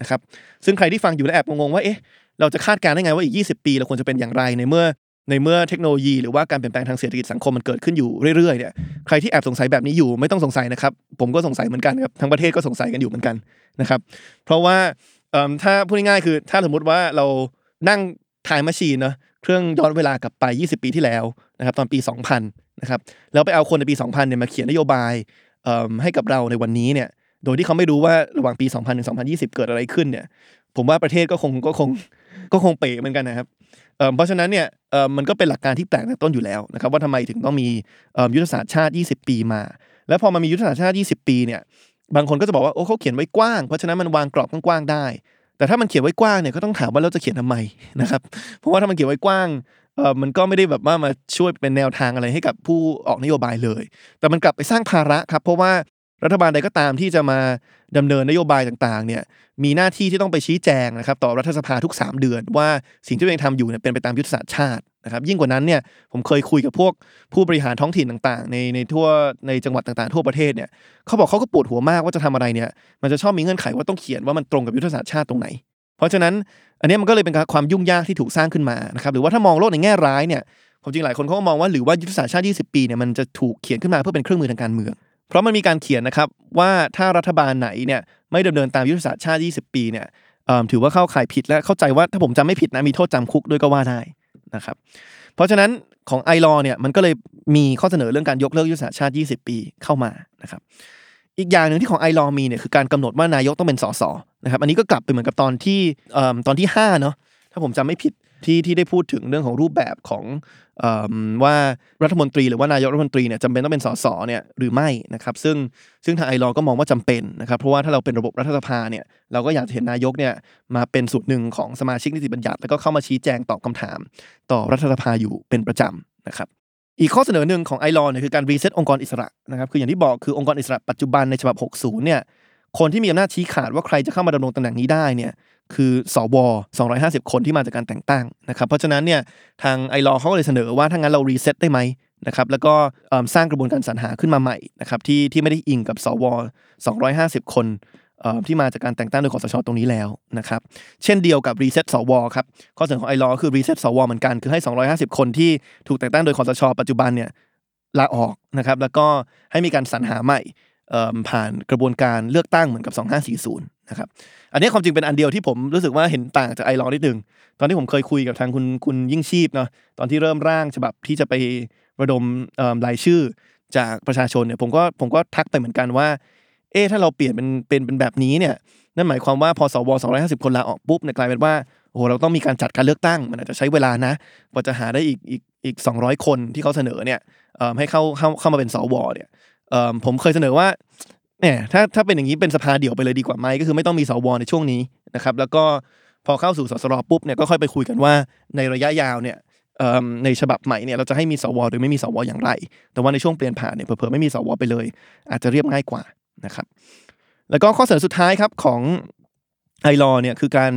นะครับซึ่งใครที่ฟังอยู่แล้วแอบงงๆว่าเอ๊ะเราจะคาดการณ์ได้ไงว่าอีก 20 ปีเราควรจะเป็นอย่างไรในเมื่อในเมื่อเทคโนโลยีหรือว่าการเปลี่ยนแปลงทางเศรษฐกิจสังคมมันเกิดขึ้นอยู่เรื่อยๆเนี่ยใครที่แอบสงสัยแบบนี้อยู่ไม่ต้องสงสัยนะครับ ผมก็สงสัยเหมือนกันครับทั้งประเทศก็สงสัยกันอยู่เหมือนกันนะครับ เพราะว่าถ้าพูดง่ายๆคือถ้าสมมติว่าเรานั่ง time machine เนอะเครื่องย้อนเวลากลับไป 20 ปีที่แล้วนะครับตอนปี 2000นะครับแล้วไปเอาคนในปี 2000เนี่ยมาเขียนนโยบายเอิ่มให้กับเราในวันนี้เนี่ยโดยที่เขาไม่รู้ว่าระหว่างปี 2000ถึง2020 เกิดอะไรขึ้นเนี่ยผมว่าประเทศก็คงก็คงก็คงเป๋เหมือนกันนะครับเอิ่มเพราะฉะนั้นเนี่ยเอิ่มมันก็เป็นหลักการที่แปลกแต่ต้นอยู่แล้วนะครับว่าทำไมถึงต้องมียุทธศาสตร์ชาติ 20 ปีมา แล้วพอมันมียุทธศาสตร์ชาติ 20 ปีเนี่ยบางคนก็จะบอกว่าโอ้เขาเขียนไว้กว้าง เพราะฉะนั้นมันวางกรอบกว้างๆได้ แต่ถ้ามันเขียนไว้กว้างเนี่ยก็ต้องถามว่าเราจะเขียนทำไมนะครับเพราะว่าถ้ามันเขียนไว้กว้างเออมันก็ไม่ได้แบบว่ามาช่วยเป็นแนวทางอะไรให้กับผู้ออกนโยบายเลย แต่มันกลับไปสร้างภาระครับ เพราะว่า รัฐบาลใดก็ตามที่จะมาดำเนินนโยบายต่างๆเนี่ยมีหน้าที่ที่ต้องไปชี้แจงนะครับต่อรัฐสภาทุก 3 เดือน ว่าสิ่งที่ตัวเองทำอยู่เนี่ยเป็นไปตามยุทธศาสตร์ชาตินะครับยิ่งกว่านั้นเนี่ยผมเคยคุยกับพวกผู้บริหารท้องถิ่นต่างๆ ในในทั่วในจังหวัดต่างๆ ทั่วประเทศเนี่ยเขาบอกเขาก็ปวดหัวมากว่าจะทำอะไรเนี่ยมันจะชอบมีเงื่อนไขว่าต้องเขียนว่ามันตรงกับยุทธศาสตร์ชาติตรงไหน เพราะฉะนั้นอันนี้มันก็เลยเป็นความยุ่งยากที่ถูกสร้างขึ้นมานะครับหรือว่าถ้ามองโลกในแง่ร้ายเนี่ยผมจริงหลายคนเขาก็มองว่าหรือว่ายุทธศาสตร์ชาติ 20 ปีเนี่ยมันจะถูกเขียนขึ้นมาเพื่อเป็นเครื่องมือทางการเมือง เพราะมันมีการเขียนนะครับว่าถ้ารัฐบาลไหนเนี่ยไม่ดำเนินตามยุทธศาสตร์ชาติ 20 ปีเนี่ยถือว่าเข้าข่ายผิดและเข้าใจว่าถ้าผมจำไม่ผิดนะมีโทษจำคุกด้วยก็ว่าได้นะครับเพราะฉะนั้นของไอรอเนี่ยมันก็เลยมีข้อเสนอเรื่องการยกเลิกยุทธศาสตร์ชาติ 20 ปีเข้ามานะครับอีกอย่างหนึ่งที่ของไอรอมีเนี่ยคือการกำหนดว่านายกต้องเป็นสสนะครับอันนี้ก็กลับไปเหมือนกับตอนที่ตอนที่5เนาะถ้าผมจำไม่ผิด ที่ที่ได้พูดถึงเรื่องของรูปแบบของว่ารัฐมนตรีหรือว่านายกรัฐมนตรีเนี่ยจำเป็นต้องเป็นสสเนี่ยหรือไม่นะครับซึ่งซึ่งทางไอรอก็มองว่าจำเป็นนะครับเพราะว่าถ้าเราเป็นระบบรัฐสภาเนี่ยเราก็อยากเห็นนายกเนี่ยมาเป็นส่วนหนึ่งของสมาชิกนิติบัญญัติ แล้วก็เข้ามาชี้แจงตอบคาถาม ต่อรัฐสภาอยู่เป็นประจำนะครับอีกข้อเสนอหนึ่งของ iLaw เนี่ยคือการ reset องค์กรอิสระนะครับคืออย่างที่บอกคือองค์กรอิสระปัจจุบันในฉบับ 60เนี่ยคนที่มีอำนาจชี้ขาดว่าใครจะเข้ามาดำรงตำแหน่งนี้ได้เนี่ย คือสว250 คนที่มาจากการแต่งตั้งนะครับเพราะฉะนั้นเนี่ยทาง iLaw เขาเลยเสนอว่าถ้างั้นเรา reset ได้ไหมนะครับแล้วก็สร้างกระบวนการสรรหาขึ้นมาใหม่นะครับที่ที่ไม่ได้อิงกับสว250 คนที่มาจากการแต่งตั้งโดยคสชตรงนี้แล้วนะครับเช่นเดียวกับ reset สวครับข้อเสนอของ iLaw คือ reset สวเหมือนกันคือให้ 250 คนที่ถูกแต่งตั้งโดยคสช ปัจจุบันเนี่ยลาออกนะครับแล้วก็ให้มีการสรรหาใหม่ ผ่านกระบวนการเลือกตั้งเหมือนกับ 2540 นะครับ อันนี้ความจริงเป็นอันเดียวที่ผมรู้สึกว่าเห็นต่างจาก iLaw นิดนึง ตอนที่ผมเคยคุยกับทางคุณคุณยิ่งชีพเนาะ ตอนที่เริ่มร่างฉบับที่จะไประดมรายชื่อจากประชาชนเนี่ยผมก็ผมก็ทักไปเหมือนกันว่า เอ๊ถ้าเราเปลี่ยนเป็นเป็นเป็นแบบนี้เนี่ย นั่นหมายความว่าพอสว250 คนลาออกปุ๊บเนี่ยกลายเป็นว่าโอ้โหเราต้องมีการจัดการเลือกตั้ง มันอาจจะใช้เวลานะกว่าจะหาได้อีกอีกอีก 200 คนที่เขาเสนอเนี่ยให้เข้าเข้าเข้ามาเป็นสวเนี่ย ผมเคยเสนอว่าเนี่ถ้าถ้าเป็นอย่างนี้เป็นสภาเดี่ยวไปเลยดีกว่าไหมก็คือไม่ต้องมีสวในช่วงนี้นะครับ แล้วก็พอเข้าสู่สสรปุ๊บเนี่ยก็ค่อยไปคุยกันว่าในระยะยาวเนี่ยในฉบับใหม่เนี่ยเราจะให้มีสวหรือไม่มีสวอย่างไร แต่ว่าในช่วงเปลี่ยนผ่านเนี่ยเผื่อไม่มีสวไปเลย อาจจะเรียบง่ายกว่านะครับ แล้วก็ข้อเสนอสุดท้ายครับของไอรอเนี่ยคือการ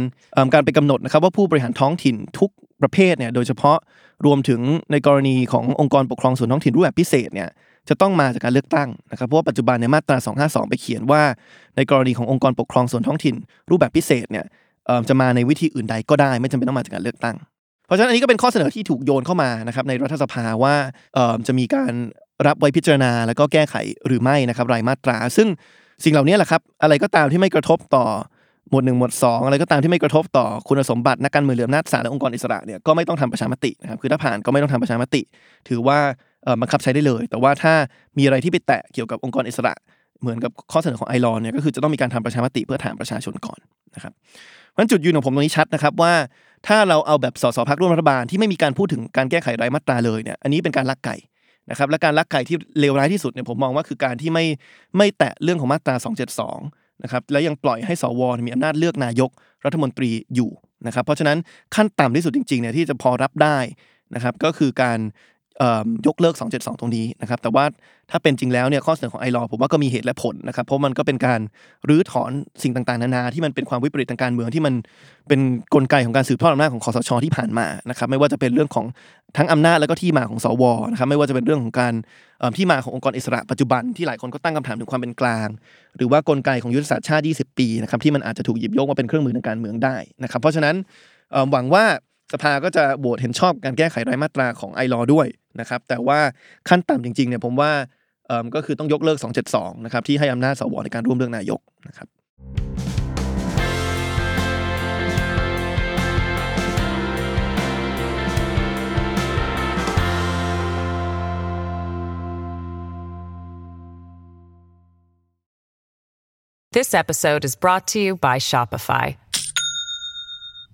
การไปกำหนดนะครับว่าผู้บริหารท้องถิ่นทุกประเภทเนี่ยโดยเฉพาะรวมถึงในกรณีขององค์กรปกครองส่วนท้องถิ่นรูปแบบพิเศษเนี่ย จะต้องมาจากการเลือกตั้งนะครับเพราะว่าปัจจุบันในมาตรา 252 ไปเขียนว่า ในกรณีขององค์กรปกครองส่วนท้องถิ่น รูปแบบพิเศษเนี่ยจะมาในวิธีอื่นใดก็ได้ ไม่จำเป็นต้องมาจากการเลือกตั้ง เพราะฉะนั้นอันนี้ก็เป็นข้อเสนอที่ถูกโยนเข้ามานะครับในรัฐสภาว่าจะมีการรับไว้พิจารณาแล้วก็แก้ไขหรือไม่นะครับรายมาตรา ซึ่งสิ่งเหล่านี้แหละครับอะไรก็ตามที่ไม่กระทบต่อหมวดหนึ่งหมวดสองอะไรก็ตามที่ไม่กระทบต่อคุณสมบัตินักการเมืองเหรืออำนาจศาลและองค์กรอิสระเนี่ยก็ไม่ต้องทำประชามตินะครับคือถ้าผ่านก็ไม่ต้องทำประชามติ ถือว่า บังคับใช้ได้เลย แต่ว่าถ้ามีอะไรที่ไปแตะเกี่ยวกับองค์กรอิสระเหมือนกับข้อเสนอของไอรอนเนี่ยก็คือจะต้องมีการทำประชามติเพื่อถามประชาชนก่อนนะครับเพราะจุดยืนของผมตรงนี้ชัดนะครับว่า ถ้าเราเอาแบบสสพักร่วมรัฐบาลที่ไม่มีการพูดถึงการแก้ไขรายมาตราเลยเนี่ยอันนี้เป็นการลักไก่นะครับและการลักไก่ที่เลวร้ายที่สุดเนี่ยผมมองว่าคือการที่ไม่ไม่แตะเรื่องของมาตรา 272นะครับและยังปล่อยให้สวมีอำนาจเลือกนายกรัฐมนตรีอยู่นะครับเพราะฉะนั้นขั้นต่ำที่สุดจริงๆเนี่ยที่จะพอรับได้นะครับก็คือการ ยกเลิก 272 ตรงนี้นะครับ แต่ว่าถ้าเป็นจริงแล้วเนี่ยข้อเสนอของไอรอผมว่าก็มีเหตุและผลนะครับ เพราะมันก็เป็นการรื้อถอนสิ่งต่างๆ นานาที่มันเป็นความวิปริตทางการเมืองที่มันเป็นกลไกของการสืบทอดอำนาจของคอสชที่ผ่านมานะครับ ไม่ว่าจะเป็นเรื่องของทั้งอำนาจแล้วก็ที่มาของสวนะครับ ไม่ว่าจะเป็นเรื่องของการที่มาขององค์กรอิสระปัจจุบันที่หลายคนก็ตั้งคำถามถึงความเป็นกลาง หรือว่ากลไกของยุทธศาสตร์ชาติ 20 ปีนะครับที่มันอาจจะถูกหยิบยกมาเป็นเครื่องมือทางการเมืองได้นะครับ เพราะฉะนั้นหวังว่า สภาก็จะโหวตเห็นชอบการแก้ไขรายมาตราของไอรอด้วยนะครับ แต่ว่าขั้นต่ำจริงๆเนี่ยผมว่าก็คือต้องยกเลิก 272 นะครับที่ให้อำนาจสวในการร่วมเลือกนายกนะครับ This episode is brought to you by Shopify.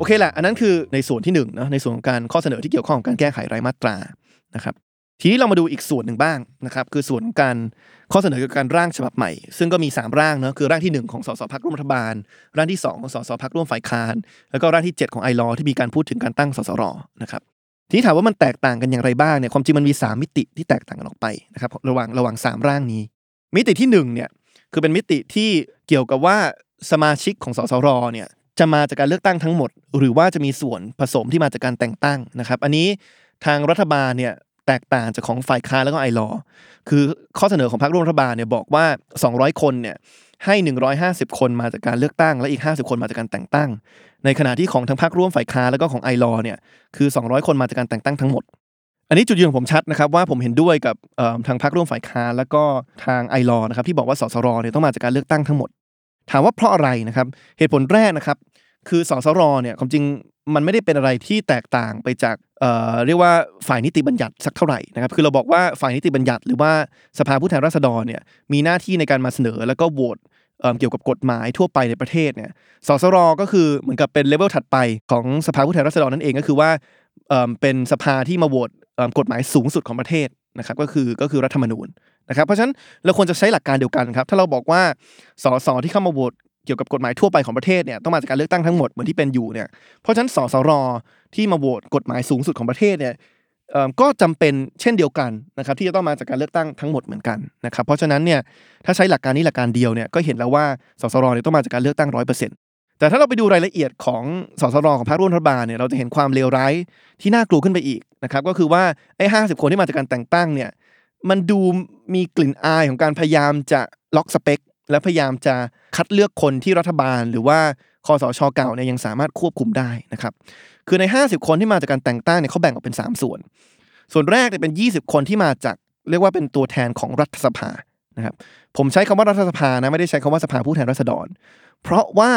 โอเคแหละอันนั้นคือในส่วนที่หนึ่งนะในส่วนของการข้อเสนอที่เกี่ยวข้องกับการแก้ไขรายมาตรานะครับทีนี้เรามาดูอีกส่วนหนึ่งบ้างนะครับคือส่วนของการข้อเสนอเกี่ยวกับการร่างฉบับใหม่ ซึ่งก็มี 3 ร่างเนาะคือร่างที่ 1 ของสสพักร่วมรัฐบาล ร่างที่ 2 ของสสพักร่วมฝ่ายค้าน แล้วก็ร่างที่ 7 ของไอรอที่มีการพูดถึงการตั้งสสรนะครับทีนี้ถามว่ามันแตกต่างกันอย่างไรบ้างเนี่ยความจริงมันมี 3 มิติที่แตกต่างกันออกไปนะครับระหว่างระหว่าง 3 ร่างนี้ มิติที่1เนี่ยคือเป็นมิติที่เกี่ยวกับว่าสมาชิกของสสรเนี่ย จะมาจากการเลือกตั้งทั้งหมด หรือว่าจะมีส่วนผสมที่มาจากการแต่งตั้งนะครับ อันนี้ทางรัฐบาลเนี่ยแตกต่างจากของฝ่ายค้านแล้วก็ไอรอคือข้อเสนอของพรรคร่วมรัฐบาลเนี่ยบอกว่า 200 คนเนี่ยให้ 150 คนมาจากการเลือกตั้ง และอีก 50 คนมาจากการแต่งตั้ง ในขณะที่ของทางพรรคร่วมฝ่ายค้านแล้วก็ของไอรอเนี่ยคือ 200 คนมาจากการแต่งตั้งทั้งหมด อันนี้จุดยืนของผมชัดนะครับว่าผมเห็นด้วยกับทางพรรคร่วมฝ่ายค้านแล้วก็ทางไอรอนะครับที่บอกว่าสสรเนี่ยต้องมาจากการเลือกตั้งทั้งหมด ถามว่าเพราะอะไรนะครับเหตุผลแรกนะครับคือสสรเนี่ยความจริงมันไม่ได้เป็นอะไรที่แตกต่างไปจากเอ่อเรียกว่าฝ่ายนิติบัญญัติสักเท่าไหร่นะครับคือเราบอกว่าฝ่ายนิติบัญญัติหรือว่าสภาผู้แทนราษฎรเนี่ยมีหน้าที่ในการมาเสนอแล้วก็โหวตเเกี่ยวกับกฎหมายทั่วไปในประเทศเนี่ยสสรก็คือเหมือนกับเป็นเลเวลถัดไปของสภาผู้แทนราษฎรนั่นเองก็คือว่าเเป็นสภาที่มาโหวตกฎหมายสูงสุดของประเทศนะครับก็คือก็คือรัฐธรรมนูญ นะครับเพราะฉะนั้นเราควรจะใช้หลักการเดียวกันครับถ้าเราบอกว่าสสที่เข้ามาโหวตเกี่ยวกับกฎหมายทั่วไปของประเทศเนี่ยต้องมาจากการเลือกตั้งทั้งหมดเหมือนที่เป็นอยู่เนี่ยเพราะฉะนั้นสสรที่มาโหวตกฎหมายสูงสุดของประเทศเนี่ยก็จำเป็นเช่นเดียวกันนะครับที่จะต้องมาจากการเลือกตั้งทั้งหมดเหมือนกันนะครับเพราะฉะนั้นเนี่ยถ้าใช้หลักการนี้หลักการเดียวเนี่ยก็เห็นแล้วว่าสสรเนี่ยต้องมาจากการเลือกตั้งร้อยเปอร์เซ็นต์แต่ถ้าเราไปดูรายละเอียดของสสรของพรรคร่วมรัฐบาลเนี่ยเราจะเห็นความเลวร้ายที่น่ากลัวขึ้นไปอีกนะครับก็คือว่าไอ้ห้าสิบคนที่มาจากการแต่งตั้งเนี่ย มันดูมีกลิ่นอายของการพยายามจะล็อกสเปค และพยายามจะคัดเลือกคนที่รัฐบาล หรือว่าคอสชเก่าเนี่ยยังสามารถควบคุมได้นะครับ คือใน 50 คนที่มาจากการแต่งตั้งเนี่ยเขาแบ่งออกเป็น 3 ส่วน ส่วนแรกเนี่ยเป็น 20 คนที่มาจากเรียกว่าเป็นตัวแทนของรัฐสภานะครับ ผมใช้คำว่ารัฐสภานะไม่ได้ใช้คำว่าสภาผู้แทนราษฎร เพราะว่า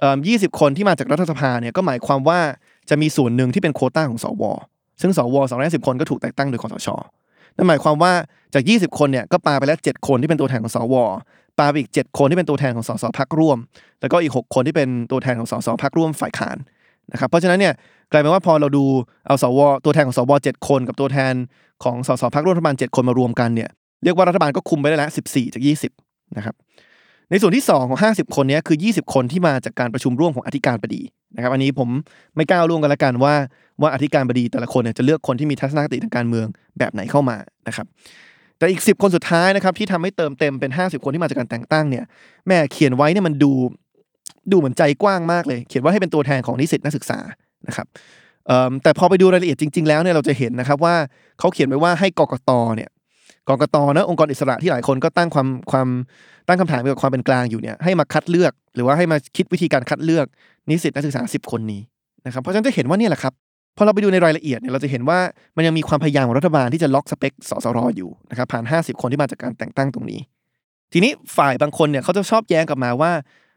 เอ่อ20คนที่มาจากรัฐสภาเนี่ยก็หมายความว่าจะมีส่วนหนึ่งที่เป็นโคต้าของสว ซึ่งสวอ250คนก็ถูกแต่งตั้งโดยคอสช นั่นหมายความว่าจาก 20 คนเนี่ยก็ปาไปแล้ว 7 คนที่เป็นตัวแทนของสวปาไปอีก 7 คนที่เป็นตัวแทนของสสพักร่วม แล้วก็อีก 6 คนที่เป็นตัวแทนของสสพักร่วมฝ่ายค้านนะครับเพราะฉะนั้นเนี่ยกลายเป็นว่าพอเราดูเอาสวตัวแทนของสว7คนกับตัวแทนของสสพักร่วมรัฐบาล 7 คนมารวมกันเนี่ยเรียกว่ารัฐบาลก็คุมไปได้แล้ว14 จาก 20นะครับในส่วนที่ 2 ของ 50 คนนี้คือ 20 คนที่มาจากการประชุมร่วมของอธิการบดี นะครับอันนี้ผมไม่ก้าวล่วงกันละกันว่าว่าอธิการบดีแต่ละคนเนี่ยจะเลือกคนที่มีทัศนคติทางการเมืองแบบไหนเข้ามานะครับแต่อีก 10 คนสุดท้ายนะครับที่ทำให้เติมเต็มเป็น 50 คนที่มาจากการแต่งตั้งเนี่ยแม่เขียนไว้เนี่ยมันดูดูเหมือนใจกว้างมากเลย เขียนว่าให้เป็นตัวแทนของนิสิตนักศึกษานะครับแต่พอไปดูรายละเอียดจริง ๆ แล้วเนี่ยเราจะเห็นนะครับว่าเขาเขียนไว้ว่าให้กกตเนี่ยกกตนะองค์กรอิสระที่หลายคนก็ตั้งความความตั้งคำถามเกี่ยวกับความเป็นกลางอยู่เนี่ยให้มาคัดเลือก หรือว่าให้มาคิดวิธีการคัดเลือก นิสิตนักศึกษา 10 คนนี้นะครับเพราะฉะนั้นจะเห็นว่านี่แหละครับพอเราไปดูในรายละเอียดเนี่ยเราจะเห็นว่ามันยังมีความพยายามของรัฐบาลที่จะล็อกสเปคสสรอยู่นะครับผ่าน 50 คนที่มาจากการแต่งตั้งตรงนี้ ทีนี้ฝ่ายบางคนเนี่ยเขาจะชอบแย้งกลับมาว่า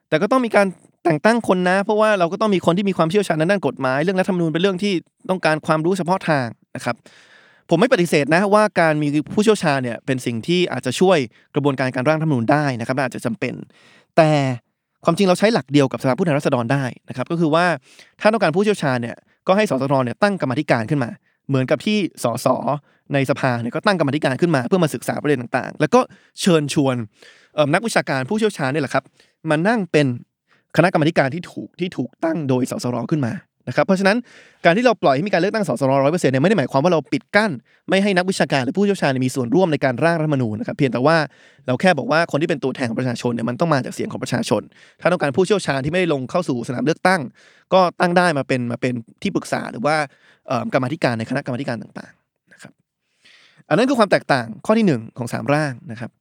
แต่ก็ต้องมีการแต่งตั้งคนนะ เพราะว่าเราก็ต้องมีคนที่มีความเชี่ยวชาญในด้านกฎหมาย เรื่องรัฐธรรมนูญเป็นเรื่องที่ต้องการความรู้เฉพาะทางนะครับผมไม่ปฏิเสธนะว่าการมีผู้เชี่ยวชาญเนี่ยเป็นสิ่งที่อาจจะช่วยกระบวนการการร่างรัฐธรรมนูญได้นะครับอาจจะจำเป็น แต่ ความจริงเราใช้หลักเดียวกับสภาผู้แทนราษฎรได้นะครับก็คือว่าถ้าต้องการผู้เชี่ยวชาญเนี่ยก็ให้สสรเนี่ยตั้งกรรมธิการขึ้นมา เหมือนกับที่สสในสภาเนี่ยก็ตั้งกรรมธิการขึ้นมาเพื่อมาศึกษาประเด็นต่างๆ แล้วก็เชิญชวนนักวิชาการผู้เชี่ยวชาญเนี่ยแหละครับมานั่งเป็นคณะกรรมการที่ถูกที่ถูกตั้งโดยสสรขึ้นมา นะครับเพราะฉะนั้นการที่เราปล่อยให้มีการเลือกตั้งสสรร้อยเปอร์เซ็นต์เนี่ยไม่ได้หมายความว่าเราปิดกั้น ไม่ให้นักวิชาการหรือผู้เชี่ยวชาญมีส่วนร่วมในการร่างรัฐมนูญนะครับเพียงแต่ว่าเราแค่บอกว่าคนที่เป็นตัวแทนของประชาชนเนี่ยมันต้องมาจากเสียงของประชาชน ถ้าต้องการผู้เชี่ยวชาญที่ไม่ได้ลงเข้าสู่สนามเลือกตั้ง ก็ตั้งได้มาเป็นมาเป็นที่ปรึกษาหรือว่ากรรมธิการในคณะกรรมธิการต่างๆนะครับอันนั้นคือความแตกต่างข้อที่หนึ่งของสามร่างนะครับ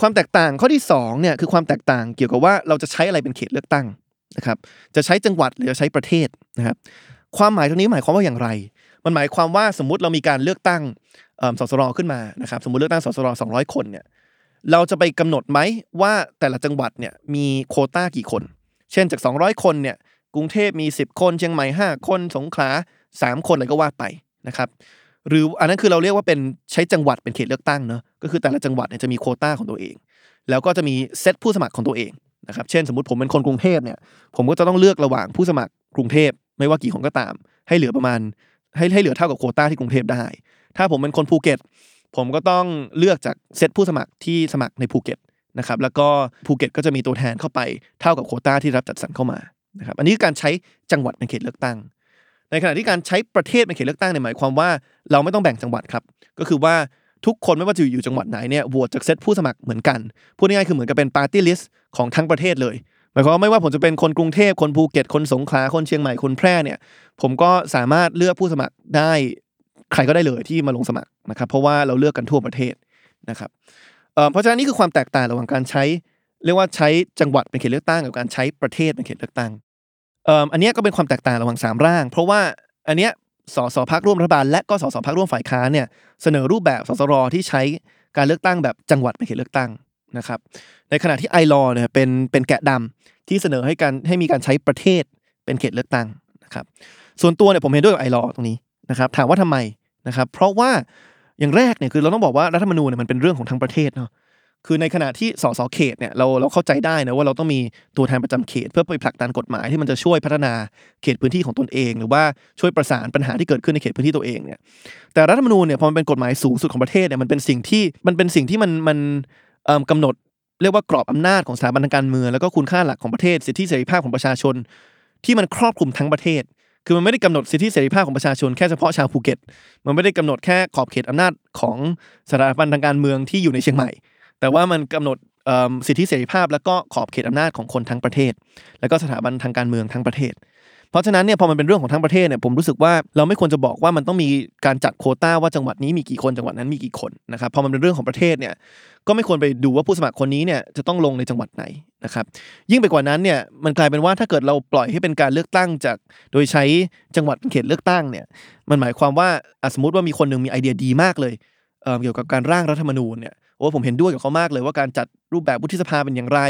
ความแตกต่างข้อที่สองเนี่ยคือความแตกต่างเกี่ยวกับว่าเราจะใช้อะไรเป็นเขตเลือกตั้ง นะครับจะใช้จังหวัดหรือจะใช้ประเทศนะครับความหมายตรงนี้หมายความว่าอย่างไร มันหมายความว่าสมมติเรามีการเลือกตั้งเอิ่มสสรขึ้นมานะครับสมมติเลือกตั้งสสร200คนเนี่ยเราจะไปกำหนดไหมว่าแต่ละจังหวัดเนี่ยมีโคต้ากี่คน เช่นจาก 200 คนเนี่ยกรุงเทพมี 10 คนเชียงใหม่ 5 คนสงขลา3 คนอะไรก็ว่าไปนะครับหรืออันนั้นคือเราเรียกว่าเป็นใช้จังหวัดเป็นเขตเลือกตั้งเนอะก็คือแต่ละจังหวัดเนี่ยจะมีโควต้าของตัวเอง แล้วก็จะมีเซตผู้สมัครของตัวเอง นะครับเช่นสมมติผมเป็นคนกรุงเทพเนี่ยผมก็จะต้องเลือกระหว่างผู้สมัครกรุงเทพไม่ว่ากี่คนก็ตาม ให้เหลือประมาณ ให้ให้เหลือเท่ากับโควต้าที่กรุงเทพได้ ถ้าผมเป็นคนภูเก็ต ผมก็ต้องเลือกจากเซตผู้สมัครที่สมัครในภูเก็ตนะครับแล้วก็ภูเก็ตก็จะมีตัวแทนเข้าไปเท่ากับโควต้าที่รับจัดสรรเข้ามานะครับอันนี้คือการใช้จังหวัดเป็นเขตเลือกตั้ง ในขณะที่การใช้ประเทศเป็นเขตเลือกตั้งเนี่ยหมายความว่าเราไม่ต้องแบ่งจังหวัดครับก็คือว่าทุกคนไม่ว่าจะอยู่จังหวัดไหนเนี่ยโหวตจากเซตผู้สมัครเหมือนกันพูดง่ายๆคือเหมือนกับเป็นปาร์ตี้ลิสต์ ของทั้งประเทศเลยหมายความว่าไม่ว่าผมจะเป็นคนกรุงเทพคนภูเก็ตคนสงขลาคนเชียงใหม่คนแพร่เนี่ยผมก็สามารถเลือกผู้สมัครได้ใครก็ได้เลยที่มาลงสมัครนะครับเพราะว่าเราเลือกกันทั่วประเทศนะครับเเพราะฉะนั้นนี่คือความแตกต่างระหว่างการใช้ เรียกว่าใช้จังหวัดเป็นเขตเลือกตั้งกับการใช้ประเทศเป็นเขตเลือกตั้งอันนี้ก็เป็นความแตกต่างระหว่างสามร่าง เพราะว่าอันเนี้ยสสพักร่วมรัฐบาลและก็สสพักร่วมฝ่ายค้านเนี่ยเสนอรูปแบบสสรที่ใช้การเลือกตั้งแบบจังหวัดเป็นเขตเลือกตั้ง นะครับในขณะที่ไอรอเนี่ยเป็นเป็นแกะดำที่เสนอให้การให้มีการใช้ประเทศเป็นเขตเลือกตั้งนะครับส่วนตัวเนี่ยผมเห็นด้วยกับไอรอตรงนี้นะครับถามว่าทำไมนะครับเพราะว่าอย่างแรกเนี่ยคือเราต้องบอกว่ารัฐธรรมนูญเนี่ยมันเป็นเรื่องของทั้งประเทศเนาะคือในขณะที่สสเขตเนี่ยเราเราเข้าใจได้นะว่าเราต้องมีตัวแทนประจำเขต เพื่อไปผลักดันกฎหมายที่มันจะช่วยพัฒนาเขตพื้นที่ของตนเอง หรือว่าช่วยประสานปัญหาที่เกิดขึ้นในเขตพื้นที่ตัวเองเนี่ยแต่รัฐธรรมนูญเนี่ยพอมันเป็นกฎหมายสูงสุดของประเทศเนี่ยมันเป็นสิ่งที่มันเป็นสิ่งที่มันมันเอิ่ม กำหนดเรียกว่ากรอบอำนาจของสถาบันทางการเมืองแล้วก็คุณค่าหลักของประเทศสิทธิเสรีภาพของประชาชน ที่มันครอบคลุมทั้งประเทศ คือมันไม่ได้กำหนดสิทธิเสรีภาพของประชาชนแค่เฉพาะชาวภูเก็ต มันไม่ได้กำหนดแค่ขอบเขตอำนาจของสถาบันทางการเมืองที่อยู่ในเชียงใหม่ แต่ว่ามันกำหนดสิทธิเสรีภาพ แล้วก็ขอบเขตอำนาจของคนทั้งประเทศ แล้วก็สถาบันทางการเมืองทั้งประเทศ เพราะฉะนั้นเนี่ยพอมันเป็นเรื่องของทั้งประเทศเนี่ยผมรู้สึกว่าเราไม่ควรจะบอกว่ามันต้องมีการจัดโคต้าว่าจังหวัดนี้มีกี่คนจังหวัดนั้นมีกี่คนนะครับพอมันเป็นเรื่องของประเทศเนี่ยก็ไม่ควรไปดูว่าผู้สมัครคนนี้เนี่ยจะต้องลงในจังหวัดไหนนะครับยิ่งไปกว่านั้นเนี่ยมันกลายเป็นว่าถ้าเกิดเราปล่อยให้เป็นการเลือกตั้งจาก โดยใช้จังหวัดเป็นเขตเลือกตั้งเนี่ยมันหมายความว่าอสมมติว่ามีคนหนึ่งมีไอเดียดีมากเลยเอ่อเกี่ยวกับการร่างรัฐธรรมนูญเนี่ยโอ้ผมเห็นด้วยกับเขามากเลยว่าการจัดรูปแบบวุฒิสภาเป็นอย่างไร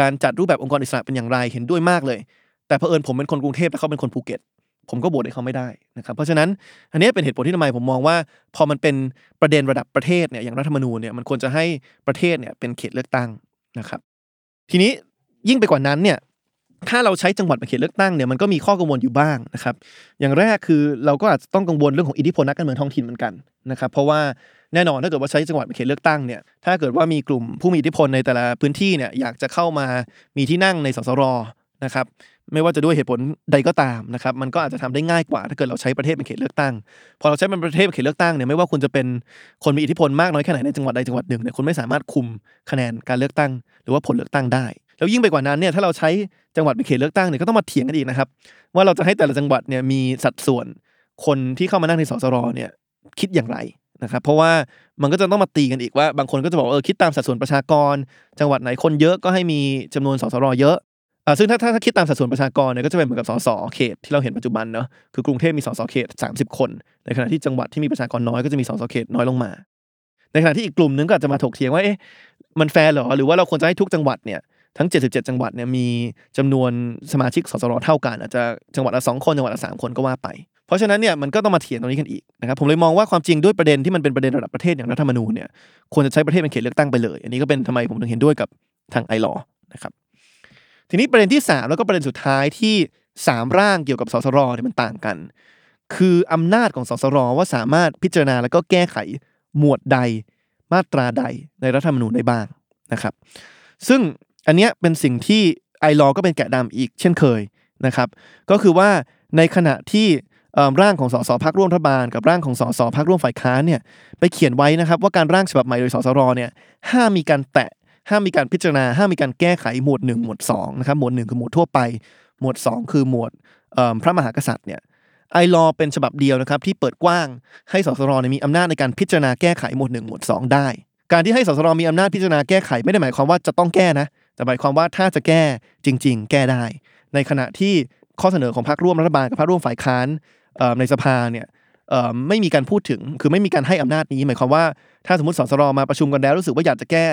การจัดรูปแบบองค์กรอิสระเป็นอย่างไรเห็นด้วยมากเลย แต่เผอิญผมเป็นคนกรุงเทพและเขาเป็นคนภูเก็ต ผมก็โหวตให้เขาไม่ได้นะครับ เพราะฉะนั้นอันนี้เป็นเหตุผลที่ทำไมผมมองว่า พอมันเป็นประเด็นระดับประเทศเนี่ยอย่างรัฐธรรมนูญเนี่ยมันควรจะให้ประเทศเนี่ยเป็นเขตเลือกตั้งนะครับ ทีนี้ยิ่งไปกว่านั้นเนี่ยถ้าเราใช้จังหวัดเป็นเขตเลือกตั้งเนี่ยมันก็มีข้อกังวลอยู่บ้างนะครับ อย่างแรกคือเราก็อาจจะต้องกังวลเรื่องของอิทธิพลนักการเมืองท้องถิ่นเหมือนกันนะครับเพราะว่าแน่นอนถ้าเกิดว่าใช้จังหวัดเป็นเขตเลือกตั้งเนี่ยถ้าเกิดว่ามีกลุ่มผู้มีอิทธิพลในแต่ละพื้นที่เนี่ยอยากจะเข้ามามีที่นั่งในสสรนะครับ ไม่ว่าจะด้วยเหตุผลใดก็ตามนะครับ มันก็อาจจะทำได้ง่ายกว่า ถ้าเกิดเราใช้ประเทศเป็นเขตเลือกตั้ง พอเราใช้เป็นประเทศเป็นเขตเลือกตั้งเนี่ยไม่ว่าคุณจะเป็นคนมีอิทธิพลมากน้อยแค่ไหนในจังหวัดใดจังหวัดหนึ่งเนี่ยคุณไม่สามารถคุมคะแนนการเลือกตั้ง หรือว่าผลเลือกตั้งได้ แล้วยิ่งไปกว่านั้นเนี่ยถ้าเราใช้จังหวัดเป็นเขตเลือกตั้งเนี่ยก็ต้องมาเถียงกันอีกนะครับว่าเราจะให้แต่ละจังหวัดเนี่ยมีสัดส่วนคนที่เข้ามานั่งในสสรเนี่ยคิดอย่างไรนะครับเพราะว่ามันก็จะต้องมาตีกันอีกว่า บางคนก็จะบอกเออคิดตามสัดส่วนประชากร จังหวัดไหนคนเยอะก็ให้มีจำนวนสสรเยอะ ซึ่งถ้าถ้าคิดตามสัดส่วนประชากรเนี่ยก็จะเป็นเหมือนกับสสเขตที่เราเห็นปัจจุบันเนาะคือกรุงเทพมีสสเขต 30 คน ในขณะที่จังหวัดที่มีประชากรน้อยก็จะมีสสเขตน้อยลงมา ในขณะที่อีกกลุ่มนึงก็อาจจะมาถกเถียงว่าเอ๊ะมันแฟร์เหรอหรือว่าเราควรจะให้ทุกจังหวัดเนี่ยทั้ง 77 จังหวัดเนี่ยมีจำนวนสมาชิกสสรเท่ากัน อาจจะจังหวัดละสองคนจังหวัดละสามคนก็ว่าไป เพราะฉะนั้นเนี่ยมันก็ต้องมาเถียงตรงนี้กันอีกนะครับผมเลยมองว่าความจริงด้วยประเด็นที่มันเป็นประเด็นระดับประเทศอย่างรัฐธรรมนูญเนี่ยควรจะใช้ประเทศเป็นเขตเลือกตั้งไปเลย อันนี้ก็เป็นทำไมผมถึงเห็นด้วยกับทางไอรอนะครับ ทีนี้ประเด็นที่ 3 แล้วก็ประเด็นสุดท้ายที่ 3 ร่างเกี่ยวกับสสรเนี่ยมันต่างกัน คืออำนาจของสสรว่าสามารถพิจารณาแล้วก็แก้ไขหมวดใดมาตราใดในรัฐธรรมนูญได้บ้างนะครับ ซึ่งอันเนี้ยเป็นสิ่งที่ไอรอก็เป็นแกะดำอีกเช่นเคยนะครับก็คือว่าในขณะที่ร่างของสสพักร่วมรัฐบาล กับร่างของสสพักร่วมฝ่ายค้านเนี่ยไปเขียนไว้นะครับว่าการร่างฉบับใหม่โดยสสรเนี่ยห้ามมีการแตะ ห้ามมีการพิจารณาห้ามมีการแก้ไขหมวด 1 หมวด2นะครับหมวด 1 คือหมวดทั่วไป หมวด 2 คือหมวดพระมหากษัตริย์เนี่ยไอรอเป็นฉบับเดียวนะครับที่เปิดกว้างให้สสรมีอำนาจในการพิจารณาแก้ไขหมวด 1 หมวด 2 ได้ การที่ให้สสรมีอำนาจพิจารณาแก้ไขไม่ได้หมายความว่าจะต้องแก้นะแต่หมายความว่าถ้าจะแก้จริง ๆ แก้ได้ ในขณะที่ข้อเสนอของพรรคร่วมรัฐบาลกับพรรคร่วมฝ่ายค้านในสภาเนี่ยไม่มีการพูดถึงคือไม่มีการให้อำนาจนี้ หมายความว่าถ้าสมมติสสรมาประชุมกันแล้วรู้สึกว่าอยากจะแก้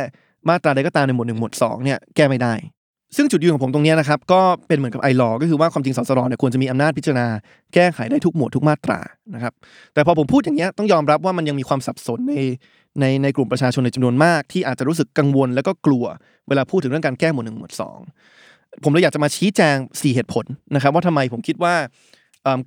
มาตราใดก็ตามในหมวดหนึ่งหมวดสองเนี่ยแก้ไม่ได้ ซึ่งจุดยืนของผมตรงนี้นะครับก็เป็นเหมือนกับไอรอก็คือว่าความจริงสสรเนี่ยควรจะมีอำนาจพิจารณาแก้ไขได้ทุกหมวดทุกมาตรานะครับแต่พอผมพูดอย่างเงี้ยต้องยอมรับว่ามันยังมีความสับสนในในในกลุ่มประชาชนในจำนวนมาก ที่อาจจะรู้สึกกังวลแล้วก็กลัว เวลาพูดถึงเรื่องการแก้หมวดหนึ่งหมวดสองผมเลยอยากจะมาชี้แจง 4 เหตุผลนะครับว่าทำไมผมคิดว่า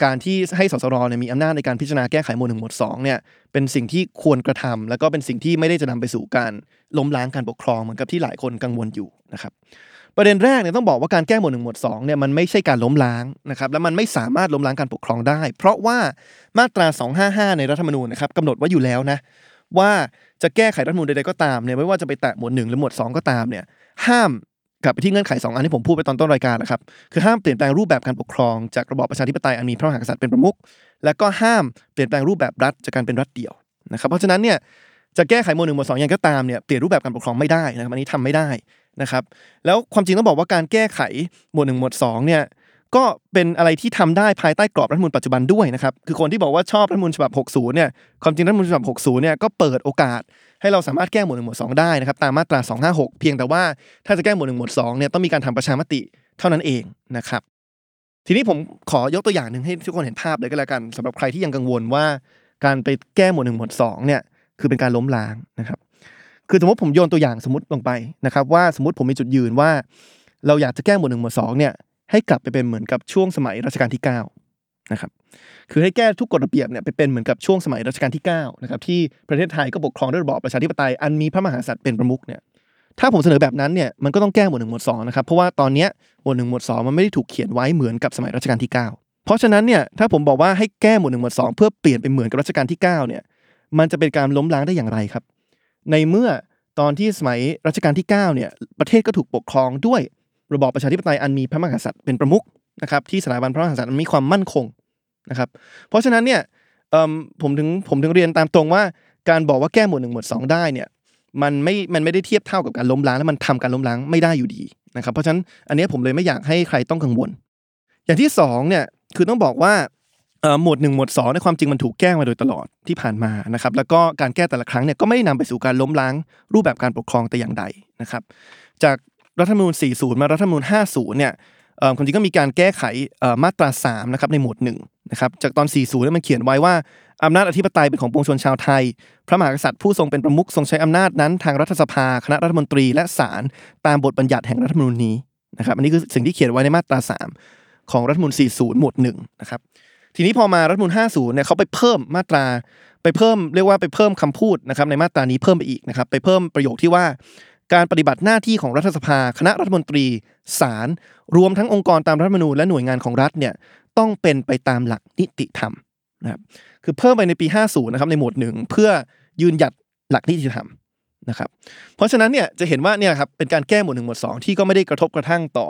การที่ให้สสรเนี่ยมีอำนาจในการพิจารณาแก้ไขหมวดหนึ่งหมวดสองเนี่ยเป็นสิ่งที่ควรกระทำแล้วก็เป็นสิ่งที่ไม่ได้จะนำไปสู่การล้มล้างการปกครองเหมือนกับที่หลายคนกังวลอยู่นะครับประเด็นแรกเนี่ยต้องบอกว่าการแก้หมวดหนึ่งหมวดสองเนี่ยมันไม่ใช่การล้มล้างนะครับและมันไม่สามารถล้มล้างการปกครองได้ เพราะว่ามาตรา 255 ในรัฐธรรมนูญนะครับกำหนดไว้อยู่แล้วนะว่าจะแก้ไขรัฐธรรมนูญใดๆก็ตามเนี่ยไม่ว่าจะไปแตะหมวดหนึ่งหรือหมวดสองก็ตามเนี่ยห้าม กลับไปที่เงื่อนไขสองอันที่ผมพูดไปตอนต้นรายการนะครับคือห้ามเปลี่ยนแปลงรูปแบบการปกครองจากระบอบประชาธิปไตยอันมีพระมหากษัตริย์เป็นประมุขและก็ห้ามเปลี่ยนแปลงรูปแบบรัฐจากการเป็นรัฐเดี่ยวนะครับเพราะฉะนั้นเนี่ยจะแก้ไขหมวดหนึ่งหมวดสองยังไงก็ตามเนี่ยเปลี่ยนรูปแบบการปกครองไม่ได้นะครับอันนี้ทำไม่ได้นะครับแล้วความจริงต้องบอกว่าการแก้ไขหมวดหนึ่งหมวดสองเนี่ยก็เป็นอะไรที่ทำได้ภายใต้กรอบรัฐมนูญปัจจุบันด้วยนะครับคือคนที่บอกว่าชอบรัฐธรรมนูญฉบับ 60เนี่ยความจริงรัฐมนูญฉบับ 60เนี่ยก็เปิดโอกาส ให้เราสามารถแก้หมวดหนึ่งหมวดสองได้นะครับตามมาตรา256 เพียงแต่ว่าถ้าจะแก้หมวดหนึ่งหมวดสองเนี่ยต้องมีการทำประชามติเท่านั้นเองนะครับทีนี้ผมขอยกตัวอย่างหนึ่งให้ทุกคนเห็นภาพเลยก็แล้วกันสำหรับใครที่ยังกังวลว่า การไปแก้หมวดหนึ่งหมวดสองเนี่ยคือเป็นการล้มล้างนะครับคือสมมติผมโยนตัวอย่างสมมติลงไปนะครับว่าสมมติผมมีจุดยืนว่า เราอยากจะแก้หมวดหนึ่งหมวดสองเนี่ยให้กลับไปเป็นเหมือนกับช่วงสมัยรัชกาลที่เก้า นะครับคือให้แก้ทุกกฎระเบียบเนี่ยไปเป็นเหมือนกับช่วงสมัยรัชกาลที่เก้านะครับที่ประเทศไทยก็ปกครองด้วยระบอบประชาธิปไตยอันมีพระมหากษัตริย์เป็นประมุขเนี่ยถ้าผมเสนอแบบนั้นเนี่ยมันก็ต้องแก้หมวดหนึ่งหมวดสองนะครับเพราะว่าตอนเนี้ยหมวดหนึ่งหมวดสองมันไม่ได้ถูกเขียนไว้เหมือนกับสมัยรัชกาลที่เก้าเพราะฉะนั้นเนี่ยถ้าผมบอกว่าให้แก้หมวดหนึ่งหมวดสองเพื่อเปลี่ยนเป็นเหมือนกับรัชกาลที่เก้าเนี่ยมันจะเป็นการล้มล้างได้อย่างไรครับ ในเมื่อตอนที่สมัยรัชกาลที่9เนี่ยประเทศก็ถูกปกครองด้วยระบอบประชาธิปไตยอันมีพระมหากษัตริย์เป็นประมุขนะครับที่สถาบันพระมหากษัตริย์มีความมั่นคง นะครับเพราะฉะนั้นเนี่ยผมถึงผมถึงเรียนตามตรงว่าการบอกว่าแก้หมวดหนึ่งหมวดสองได้เนี่ยมันไม่ มันไม่ได้เทียบเท่ากับการล้มล้างและมันทำการล้มล้างไม่ได้อยู่ดีนะครับ เพราะฉะนั้นอันนี้ผมเลยไม่อยากให้ใครต้องกังวล อย่างที่สองเนี่ยคือต้องบอกว่าหมวดหนึ่งหมวดสองในความจริงมันถูกแก้มาโดยตลอดที่ผ่านมานะครับแล้วก็การแก้แต่ละครั้งเนี่ยก็ไม่ได้นำไปสู่การล้มล้าง รูปแบบการปกครองแต่อย่างใดนะครับจากรัฐธรรมนูญ40 มารัฐธรรมนูญ50เนี่ยเอ่อ ความจริงก็มีการแก้ไขมาตรา3นะครับในหมวด1นะครับจากตอน 40เนี่มันเขียนไว้ว่าอำนาจอธิปไตยเป็นของปวงชนชาวไทย พระมหากษัตริย์ผู้ทรงเป็นประมุขทรงใช้อำนาจนั้นทางรัฐสภา คณะรัฐมนตรีและศาลตามบทบัญญัติแห่งรัฐธรรมนูญนี้นะครับอันนี้คือสิ่งที่เขียนไว้ในมาตรา 3 ของรัฐธรรมนูญ40 หมวด1นะครับทีนี้พอมารัฐมนูล50เนี่ยเขาไปเพิ่มมาตรา ไปเพิ่มเรียกว่าไปเพิ่มคำพูดนะครับในมาตรานี้เพิ่มไปอีกนะครับไปเพิ่มประโยคที่ว่า การปฏิบัติหน้าที่ของรัฐสภา คณะรัฐมนตรี ศาล รวมทั้งองค์กรตามรัฐธรรมนูญและหน่วยงานของรัฐเนี่ยต้องเป็นไปตามหลักนิติธรรมนะครับ คือเพิ่มไปในปี 50 นะครับในหมวดหนึ่งเพื่อยืนหยัดหลักนิติธรรมนะครับ เพราะฉะนั้นเนี่ยจะเห็นว่าเนี่ยครับเป็นการแก้หมวดหนึ่งหมวดสองที่ก็ไม่ได้กระทบกระทั่งต่อ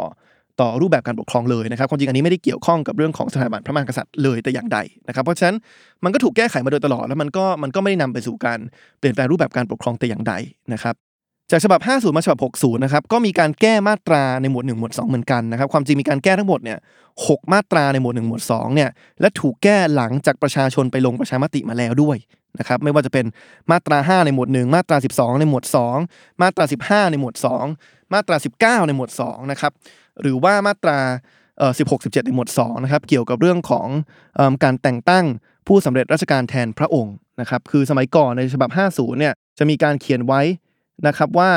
ต่อรูปแบบการปกครองเลยนะครับความจริงอันนี้ไม่ได้เกี่ยวข้องกับเรื่องของสถาบันพระมหากษัตริย์เลยแต่อย่างใดนะครับ เพราะฉะนั้นมันก็ถูกแก้ไขมาโดยตลอดแล้วมันก็มันก็ไม่ได้นำไปสู่การเปลี่ยนแปลงรูปแบบการปกครองแต่อย่างใดนะครับ จากฉบับ 50 มาฉบับ 60 นะครับ ก็มีการแก้มาตราในหมวด 1 หมวด 2 เหมือนกันนะครับ ความจริงมีการแก้ทั้งหมดเนี่ยหกมาตราในหมวด 1 หมวด 2 เนี่ย และถูกแก้หลังจากประชาชนไปลงประชามติมาแล้วด้วยนะครับ ไม่ว่าจะเป็นมาตรา 5 ในหมวด 1 มาตรา 12 ในหมวด 2 มาตรา 15 ในหมวด 2 มาตรา 19 ในหมวด 2 นะครับ หรือว่ามาตราเอ่อ16 17 ในหมวด 2 นะครับ เกี่ยวกับเรื่องของการแต่งตั้งผู้สำเร็จราชการแทนพระองค์นะครับ คือสมัยก่อนในฉบับ 50 เนี่ย จะมีการเขียนไว้ นะครับว่า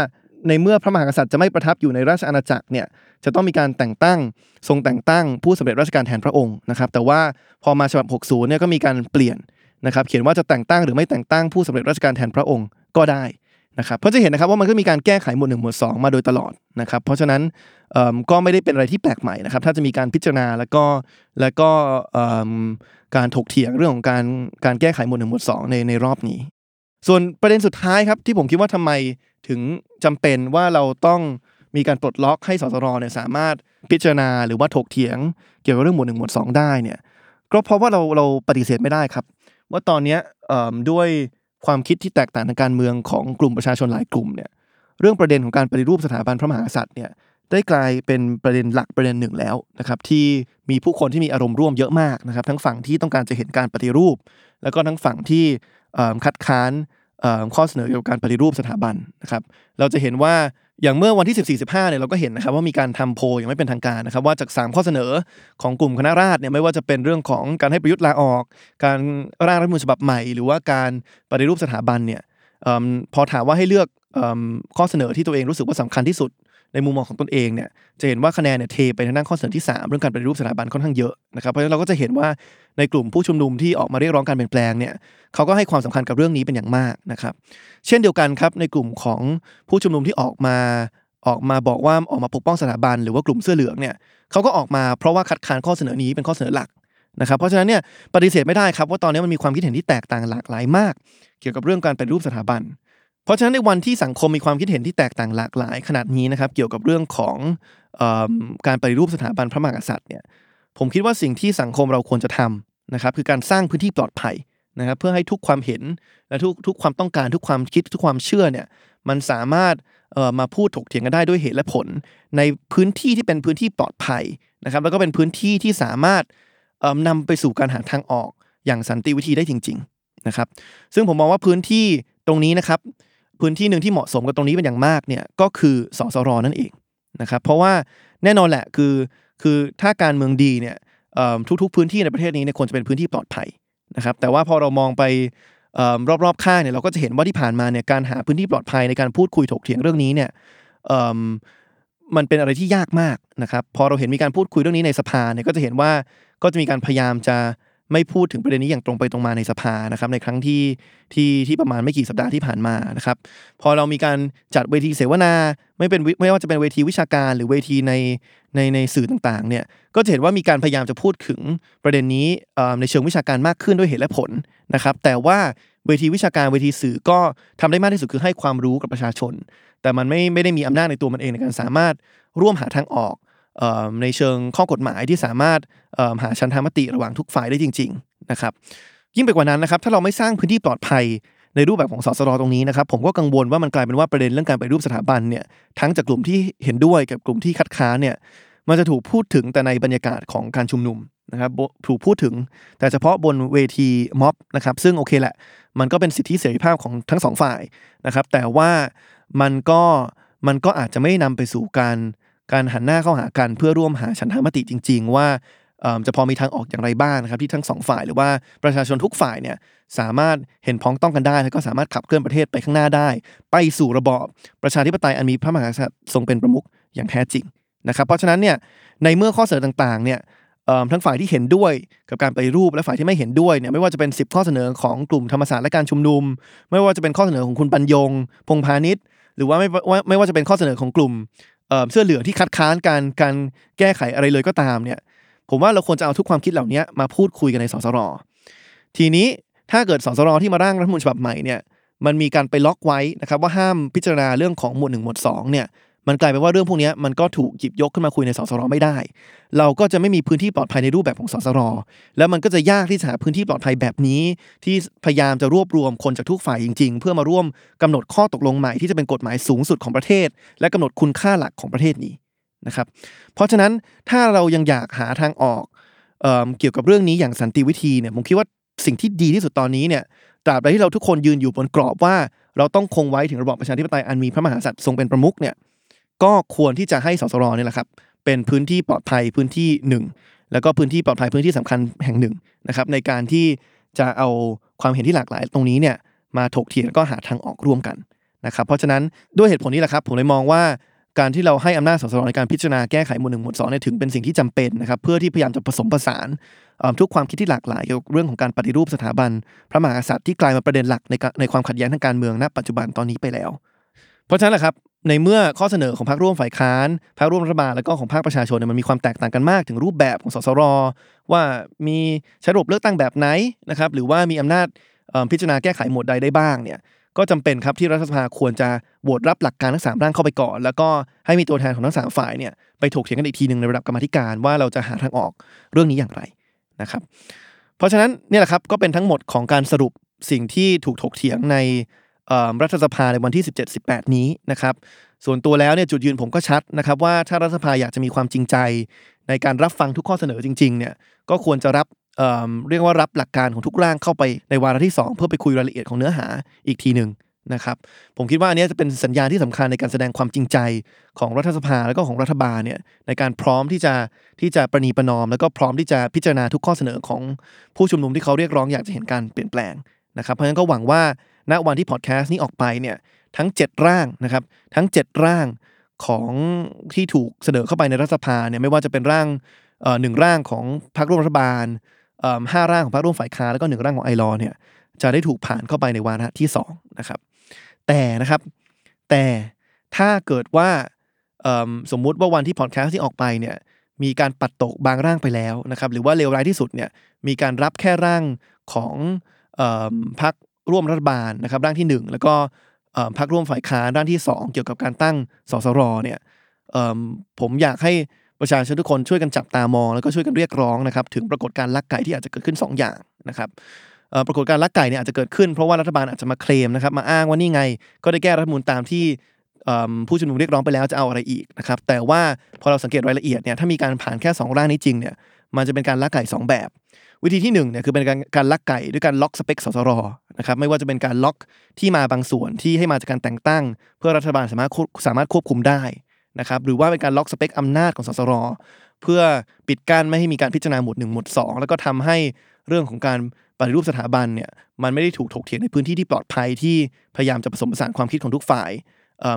ในเมื่อพระมหากษัตริย์จะไม่ประทับอยู่ในราชอาณาจักรเนี่ยจะต้องมีการแต่งตั้งทรงแต่งตั้งผู้สำเร็จราชการแทนพระองค์นะครับแต่ว่าพอมาฉบับ 60เนี่ยก็มีการเปลี่ยนนะครับเขียนว่าจะแต่งตั้งหรือไม่แต่งตั้งผู้สำเร็จราชการแทนพระองค์ก็ได้นะครับเพราะจะเห็นนะครับว่ามันก็มีการแก้ไขหมวดหนึ่งหมวดสองมาโดยตลอดนะครับเพราะฉะนั้นก็ไม่ได้เป็นอะไรที่แปลกใหม่นะครับถ้าจะมีการพิจารณาแล้วก็แล้วก็การถกเถียงเรื่องของการการแก้ไขหมวดหนึ่งหมวดสองในในรอบนี้ ส่วนประเด็นสุดท้ายครับที่ผมคิดว่าทำไม ถึงจำเป็นว่าเราต้องมีการปลดล็อกให้สสรเนี่ยสามารถพิจารณาหรือว่าถกเถียง เกี่ยวกับเรื่องหมวดหนึ่งหมวดสองได้เนี่ยก็เพราะว่าเราเราปฏิเสธไม่ได้ครับ ว่าตอนเนี้ยด้วยความคิดที่แตกต่างทางการเมืองของกลุ่มประชาชนหลายกลุ่มเนี่ยเรื่องประเด็นของการปฏิรูปสถาบันพระมหากษัตริย์เนี่ยได้กลายเป็นประเด็นหลักประเด็นหนึ่งแล้วนะครับที่มีผู้คนที่มีอารมณ์ร่วมเยอะมากนะครับทั้งฝั่งที่ต้องการจะเห็นการปฏิรูป แล้วก็ทั้งฝั่งที่คัดค้าน ข้อเสนอเกี่ยวกับการปฏิรูปสถาบันนะครับเราจะเห็นว่าอย่างเมื่อวันที่ 14 15เนี่ยเราก็เห็นนะครับว่ามีการทำโพยังไม่เป็นทางการนะครับว่าจาก 3 ข้อเสนอของกลุ่มคณะราษฎรเนี่ยไม่ว่าจะเป็นเรื่องของการให้ประยุทธ์ลาออก การร่างรัฐมนูญฉบับใหม่ หรือว่าการปฏิรูปสถาบันเนี่ยเอิ่มพอถามว่าให้เลือกเอิ่มข้อเสนอที่ตัวเองรู้สึกว่าสำคัญที่สุด ในมุมมองของตนเองเนี่ยจะเห็นว่าคะแนนเนี่ยเทไปทางด้านข้อเสนอที่ 3 เรื่องการปฏิรูปสถาบันค่อนข้างเยอะนะครับเพราะฉะนั้นเราก็จะเห็นว่าในกลุ่มผู้ชุมนุมที่ออกมาเรียกร้องการเปลี่ยนแปลงเนี่ยเขาก็ให้ความสำคัญกับเรื่องนี้เป็นอย่างมากนะครับเช่นเดียวกันครับในกลุ่มของผู้ชุมนุมที่ออกมาออกมาบอกว่าออกมาปกป้องสถาบันหรือว่ากลุ่มเสื้อเหลืองเนี่ยเขาก็ออกมาเพราะว่าคัดค้านข้อเสนอนี้เป็นข้อเสนอหลักนะครับเพราะฉะนั้นเนี่ยปฏิเสธไม่ได้ครับว่าตอนนี้มันมีความคิดเห็นที่แตกต่างหลากหลายมาก เกี่ยวกับเรื่องการปฏิรูปสถาบัน เพราะฉะนั้นในวันที่สังคมมีความคิดเห็นที่แตกต่างหลากหลายขนาดนี้นะครับ เกี่ยวกับเรื่องของเอการปฏิรูปสถาบันพระมหากษัตริย์เนี่ยผมคิดว่าสิ่งที่สังคมเราควรจะทำนะครับ คือการสร้างพื้นที่ปลอดภัยนะครับ เพื่อให้ทุกความเห็นและทุกทุกความต้องการทุกความคิดทุกความเชื่อเนี่ยมันสามารถเอ่อมาพูดถกเถียงกันได้ด้วยเหตุและผล ในพื้นที่ที่เป็นพื้นที่ปลอดภัยนะครับ แล้วก็เป็นพื้นที่ที่สามารถเอ่อนำไปสู่การหาทางออกอย่างสันติวิธีได้จริง ๆนะครับ ซึ่งผมมองว่าพื้นที่ตรงนี้นะครับ พื้นที่หนึ่งที่เหมาะสมกับตรงนี้เป็นอย่างมากเนี่ยก็คือสสรนั่นเองนะครับเพราะว่าแน่นอนแหละคือคือถ้าการเมืองดีเนี่ยทุกๆพื้นที่ในประเทศนี้เนี่ยควรจะเป็นพื้นที่ปลอดภัยนะครับแต่ว่าพอเรามองไปเอิ่มรอบๆข้างเนี่ยเราก็จะเห็นว่าที่ผ่านมาเนี่ยการหาพื้นที่ปลอดภัยในการพูดคุยถกเถียงเรื่องนี้เนี่ยมันเป็นอะไรที่ยากมากนะครับพอเราเห็นมีการพูดคุยเรื่องนี้ในสภาเนี่ยก็จะเห็นว่าก็จะมีการพยายามจะ ไม่พูดถึงประเด็นนี้อย่างตรงไปตรงมาในสภานะครับในครั้งที่ที่ที่ประมาณไม่กี่สัปดาห์ที่ผ่านมานะครับพอเรามีการจัดเวทีเสวนาไม่เป็นไม่ว่าจะเป็นเวทีวิชาการหรือเวทีในในในสื่อต่างๆเนี่ยก็จะเห็นว่ามีการพยายามจะพูดถึงประเด็นนี้ในเชิงวิชาการมากขึ้นด้วยเหตุและผลนะครับแต่ว่าเวทีวิชาการเวทีสื่อก็ทำได้มากที่สุดคือให้ความรู้กับประชาชน แต่มันไม่ไม่ได้มีอำนาจในตัวมันเองในการสามารถร่วมหาทางออก ในเชิงข้อกฎหมายที่สามารถหาชันธามติระหว่างทุกฝ่ายได้จริง ๆนะครับ ยิ่งไปกว่านั้นนะครับ ถ้าเราไม่สร้างพื้นที่ปลอดภัยในรูปแบบของสสรตรงนี้นะครับ ผมก็กังวลว่ามันกลายเป็นว่าประเด็นเรื่องการไปรูปสถาบันเนี่ยทั้งจากกลุ่มที่เห็นด้วยกับกลุ่มที่คัดค้านเนี่ยมันจะถูกพูดถึงแต่ในบรรยากาศของการชุมนุมนะครับบถูกพูดถึงแต่เฉพาะบนเวทีม็อบนะครับ ซึ่งโอเคแหละ มันก็เป็นสิทธิเสรีภาพของทั้งสองฝ่ายนะครับ แต่ว่ามันก็มันก็อาจจะไม่นำไปสู่การ การหันหน้าเข้าหากันเพื่อร่วมหาฉันทามติจริง ๆ ว่าจะพอมีทางออกอย่างไรบ้างนะครับที่ทั้งสองฝ่ายหรือว่าประชาชนทุกฝ่ายเนี่ยสามารถเห็นพ้องต้องกันได้ แล้วก็สามารถขับเคลื่อนประเทศไปข้างหน้าได้ ไปสู่ระบอบประชาธิปไตยอันมีพระมหากษัตริย์ทรงเป็นประมุขอย่างแท้จริงนะครับ เพราะฉะนั้นเนี่ยในเมื่อข้อเสนอต่างๆเนี่ยทั้งฝ่ายที่เห็นด้วยกับการไปรูปและฝ่ายที่ไม่เห็นด้วยเนี่ยไม่ว่าจะเป็น 10 ข้อเสนอของกลุ่มธรรมศาสตร์และการชุมนุม ไม่ว่าจะเป็นข้อเสนอของคุณปัญยง พงพาณิชย์หรือว่าไม่ว่าไม่ว่าจะเป็นข้อเสนอของกลุ่ม เอ่อเสื้อเหลืองที่คัดค้านการการแก้ไขอะไรเลยก็ตามเนี่ย ผมว่าเราควรจะเอาทุกความคิดเหล่านี้มาพูดคุยกันในสสรทีนี้ถ้าเกิดสสรที่มาร่างรัฐมนูญฉบับใหม่เนี่ยมันมีการไปล็อกไว้นะครับว่าห้ามพิจารณาเรื่องของหมวดหนึ่งหมวดสองเนี่ย มันกลายเป็นว่าเรื่องพวกนี้มันก็ถูกหยิบยกขึ้นมาคุยในสสรไม่ได้ เราก็จะไม่มีพื้นที่ปลอดภัยในรูปแบบของสสรแล้วมันก็จะยากที่จะหาพื้นที่ปลอดภัยแบบนี้ ที่พยายามจะรวบรวมคนจากทุกฝ่ายจริง ๆ เพื่อมาร่วมกำหนดข้อตกลงใหม่ที่จะเป็นกฎหมายสูงสุดของประเทศ และกำหนดคุณค่าหลักของประเทศนี้นะครับ เพราะฉะนั้นถ้าเรายังอยากหาทางออกเออเกี่ยวกับเรื่องนี้อย่างสันติวิธีเนี่ยผมคิดว่าสิ่งที่ดีที่สุดตอนนี้เนี่ยตราบใดที่เราทุกคนยืนอยู่บนกรอบว่า เราต้องคงไว้ถึงระบอบประชาธิปไตยอันมีพระมหากษัตริย์ทรงเป็นประมุขเนี่ย ก็ควรที่จะให้สสรเนี่ยแหละครับเป็นพื้นที่ปลอดภัยพื้นที่หนึ่งแล้วก็พื้นที่ปลอดภัยพื้นที่สำคัญแห่งหนึ่งนะครับในการที่จะเอาความเห็นที่หลากหลายตรงนี้เนี่ยมาถกเถียงแล้วก็หาทางออกร่วมกันนะครับเพราะฉะนั้นด้วยเหตุผลนี้แหละครับผมเลยมองว่าการที่เราให้อำนาจสสรในการพิจารณาแก้ไขหมวดหนึ่งหมวดสองเนี่ยถึงเป็นสิ่งที่จำเป็นนะครับเพื่อที่พยายามจะผสมผสานทุกความคิดที่หลากหลายเกี่ยวกับเรื่องของการปฏิรูปสถาบัน พระมหากษัตริย์ที่กลายมาประเด็นหลักในในความขัดแย้งทางการเมืองณปัจจุบันตอนนี้ไปแล้ว เพราะฉะนั้นแหละครับ ในเมื่อข้อเสนอของพรรคร่วมฝ่ายค้านพรรคร่วมรัฐบาลแล้วก็ของภาคประชาชนเนี่ยมันมีความแตกต่างกันมากถึงรูปแบบของสสร ว่ามีใช้ระบบเลือกตั้งแบบไหนนะครับหรือว่ามีอำนาจพิจารณาแก้ไขหมวดใดได้บ้างเนี่ยก็จำเป็นครับที่รัฐสภาควรจะโหวตรับหลักการทั้งสามร่างเข้าไปก่อน แล้วก็ให้มีตัวแทนของทั้งสามฝ่ายเนี่ยไปถกเถียงกันอีกทีหนึ่งในระดับกรรมธิการว่าเราจะหาทางออกเรื่องนี้อย่างไรนะครับเพราะฉะนั้นเนี่ยแหละครับก็เป็นทั้งหมดของการสรุปสิ่งที่ถูกถกเถียงใน รัฐสภาในวันที่ 17-18 นี้นะครับส่วนตัวแล้วเนี่ยจุดยืนผมก็ชัดนะครับว่าถ้ารัฐสภาอยากจะมีความจริงใจ ในการรับฟังทุกข้อเสนอจริงๆเนี่ยก็ควรจะรับเเรียกว่ารับหลักการของทุกร่างเข้าไปในวาระที่ 2 เพื่อไปคุยรายละเอียดของเนื้อหาอีกทีหนึ่งนะครับผมคิดว่าอันนี้จะเป็นสัญญาณที่สำคัญในการแสดงความจริงใจของรัฐสภาแล้วก็ของรัฐบาลเนี่ยในการพร้อมที่จะที่จะประนีประนอม แล้วก็พร้อมที่จะพิจารณาทุกข้อเสนอของผู้ชุมนุมที่เขาเรียกร้องอยากจะเห็นการเปลี่ยนแปลงนะครับเพราะฉะนั้นก็หวังว่า ณวันที่พอดแคสต์นี้ออกไปเนี่ยทั้ง 7 ร่างนะครับทั้ง 7 ร่างของที่ถูกเสนอเข้าไปในรัฐสภาเนี่ยไม่ว่าจะเป็นร่างเอ่อหนึ่งร่างของพรรคร่วมรัฐบาลเอ่อห้าร่างของพรรคร่วมฝ่ายค้านแล้วก็หนึ่งร่างของไอรอเนี่ยจะได้ถูกผ่านเข้าไปในวาระที่สองนะครับแต่นะครับแต่ถ้าเกิดว่าสมมุติว่าวันที่พอดแคสต์ที่ออกไปเนี่ยมีการปัดตกบางร่างไปแล้วนะครับหรือว่าเลวร้ายที่สุดเนี่ยมีการรับแค่ร่างของเอิ่มพร ร่วมรัฐบาลนะครับร่างที่ 1 แล้วก็พรรคร่วมฝ่ายค้านร่างที่ 2 เกี่ยวกับการตั้งสสรเนี่ยผมอยากให้ประชาชนทุกคนช่วยกันจับตามอง แล้วก็ช่วยกันเรียกร้องนะครับถึงปรากฏการลักไก่ที่อาจจะเกิดขึ้น 2 อย่างนะครับปรากฏการลักไก่เนี่ยอาจจะเกิดขึ้นเพราะว่ารัฐบาลอาจจะมาเคลมนะครับมาอ้างว่านี่ไง ก็ได้แก้รัฐมนูญตามที่ผู้ชุมนุมเรียกร้องไปแล้วจะเอาอะไรอีกนะครับแต่ว่าพอเราสังเกตรายละเอียดเนี่ยถ้ามีการผ่านแค่ 2 ร่างนี้จริงเนี่ยมันจะเป็นการลักไก่ 2 แบบ วิธีที่1เนี่ยคือเป็นการการลักไก่ด้วยการล็อกสเปคสสรนะครับไม่ว่าจะเป็นการล็อกที่มาบางส่วนที่ให้มาจากการแต่งตั้ง เพื่อรัฐบาลสามารถสามารถควบคุมได้นะครับหรือว่าเป็นการล็อกสเปคอำนาจของสสรเพื่อปิดกั้นไม่ให้มีการพิจารณาหมวด1หมวด2 แล้วก็ทำให้เรื่องของการปฏิรูปสถาบันเนี่ยมันไม่ได้ถูกถกเถียงในพื้นที่ที่ปลอดภัยที่พยายามจะผสมผสานความคิดของทุกฝ่าย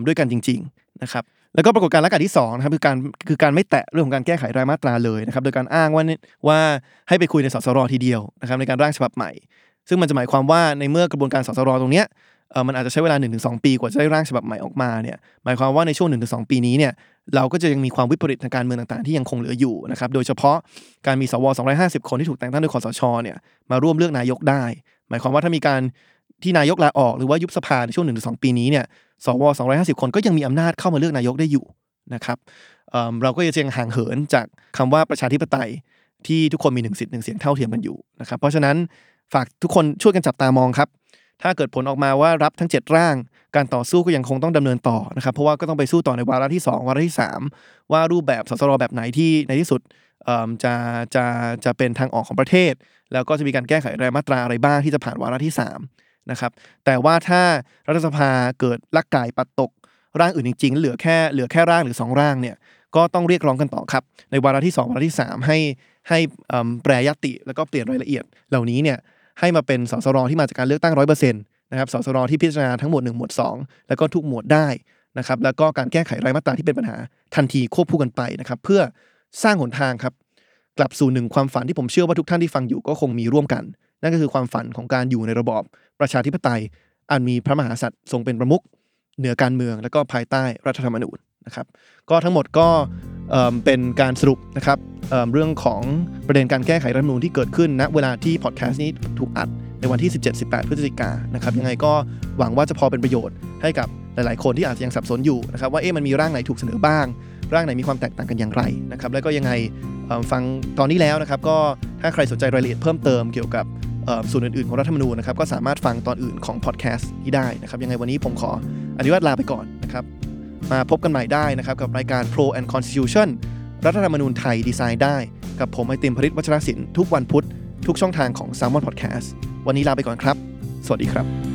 ด้วยกันจริง ๆ นะครับ แล้วก็ปรากฏการณ์ลักษณะที่2นะครับคือการคือการไม่แตะเรื่องของการแก้ไขรายมาตราเลยนะครับโดยการอ้างว่านี่ว่าให้ไปคุยในสสรทีเดียวนะครับในการร่างฉบับใหม่ ซึ่งมันจะหมายความว่าในเมื่อกระบวนการสสรตรงเนี้ยเออมันอาจจะใช้เวลา 1-2 ปีกว่าจะได้ร่างฉบับใหม่ออกมาเนี่ยหมายความว่าในช่วง 1-2 ปีนี้เนี่ยเราก็จะยังมีความวิปริตทางการเมืองต่างๆ ที่ยังคงเหลืออยู่นะครับโดยเฉพาะการมีสว 250 คนที่ถูกแต่งตั้งโดยคอสชเนี่ยมาร่วมเลือกนายกได้ หมายความว่าถ้ามีการ ที่นายกลาออกหรือว่ายุบสภาในช่วง1-2ปีนี้เนี่ยสว250คนก็ยังมีอำนาจเข้ามาเลือกนายกได้อยู่นะครับเเราก็จะยังห่างเหินจากคำว่าประชาธิปไตยที่ทุกคนมีหนึ่งสิทธิ์หนึ่งเสียงเท่าเทียมกันอยู่นะครับ เพราะฉะนั้นฝากทุกคนช่วยกันจับตามองครับ ถ้าเกิดผลออกมาว่ารับทั้ง 7 ร่าง การต่อสู้ก็ยังคงต้องดำเนินต่อนะครับ เพราะว่าก็ต้องไปสู้ต่อในวาระที่ 2 วาระที่ 3 ว่ารูปแบบสสรแบบไหนที่ในที่สุดจะจะจะเป็นทางออกของประเทศ แล้วก็จะมีการแก้ไขรายมาตราอะไรบ้างที่จะผ่านวาระที่ 3 นะครับ แต่ว่าถ้ารัฐสภาเกิดลักไก่ปัดตกร่างอื่นจริงๆ เหลือแค่เหลือแค่ร่างหรือ 2 ร่างเนี่ยก็ต้องเรียกร้องกันต่อครับ ในวาระที่ 2 วาระที่ 3 ให้ให้แปรยติแล้วก็เปลี่ยนรายละเอียดเหล่านี้เนี่ยให้มาเป็นสสรที่มาจากการเลือกตั้งร้อยเปอร์เซ็นต์นะครับสสรที่พิจารณาทั้งหมวด1หมวด2 แล้วก็ทุกหมวดได้นะครับแล้วก็การแก้ไขรายมาตราที่เป็นปัญหาทันทีควบคู่กันไปนะครับเพื่อสร้างหนทางครับกลับสู่หนึ่งความฝันที่ผมเชื่อว่าทุกท่านที่ฟังอยู่ก็คงมีร่วมกัน นั่นก็คือความฝันของการอยู่ในระบอบ ประชาธิปไตย อันมีพระมหากษัตริย์ทรงเป็นประมุขเหนือการเมืองและก็ภายใต้รัฐธรรมนูญนะครับก็ทั้งหมดก็เป็นการสรุปนะครับเเรื่องของประเด็นการแก้ไขรัฐธรรมนูญที่เกิดขึ้นณเวลาที่พอดแคสต์นี้ถูกอัดในวันที่ 17-18 พฤศจิกายนะครับยังไงก็หวังว่าจะพอเป็นประโยชน์ให้กับหลาย ๆ คนที่อาจจะยังสับสนอยู่นะครับว่าเอ๊ะมันมีร่างไหนถูกเสนอบ้าง ร่างไหนมีความแตกต่างกันอย่างไรนะครับแล้วก็ยังไงฟังตอนนี้แล้วนะครับก็ถ้าใครสนใจรายละเอียดเพิ่มเติมเกี่ยวกับ ส่วนอื่นๆของรัฐธรรมนูญนะครับก็สามารถฟังตอนอื่นของพอดแคสต์นี้ได้นะครับยังไงวันนี้ผมขออนุญาตลาไปก่อนนะครับมาพบกันใหม่ได้นะครับกับรายการ Pro and Constitution รัฐธรรมนูญไทยดีไซน์ได้ กับผมไอติมพริตวัชรศิลป์ทุกวันพุธทุกช่องทางของ s ซ l m o n Podcast วันนี้ลาไปก่อนครับ สวัสดีครับ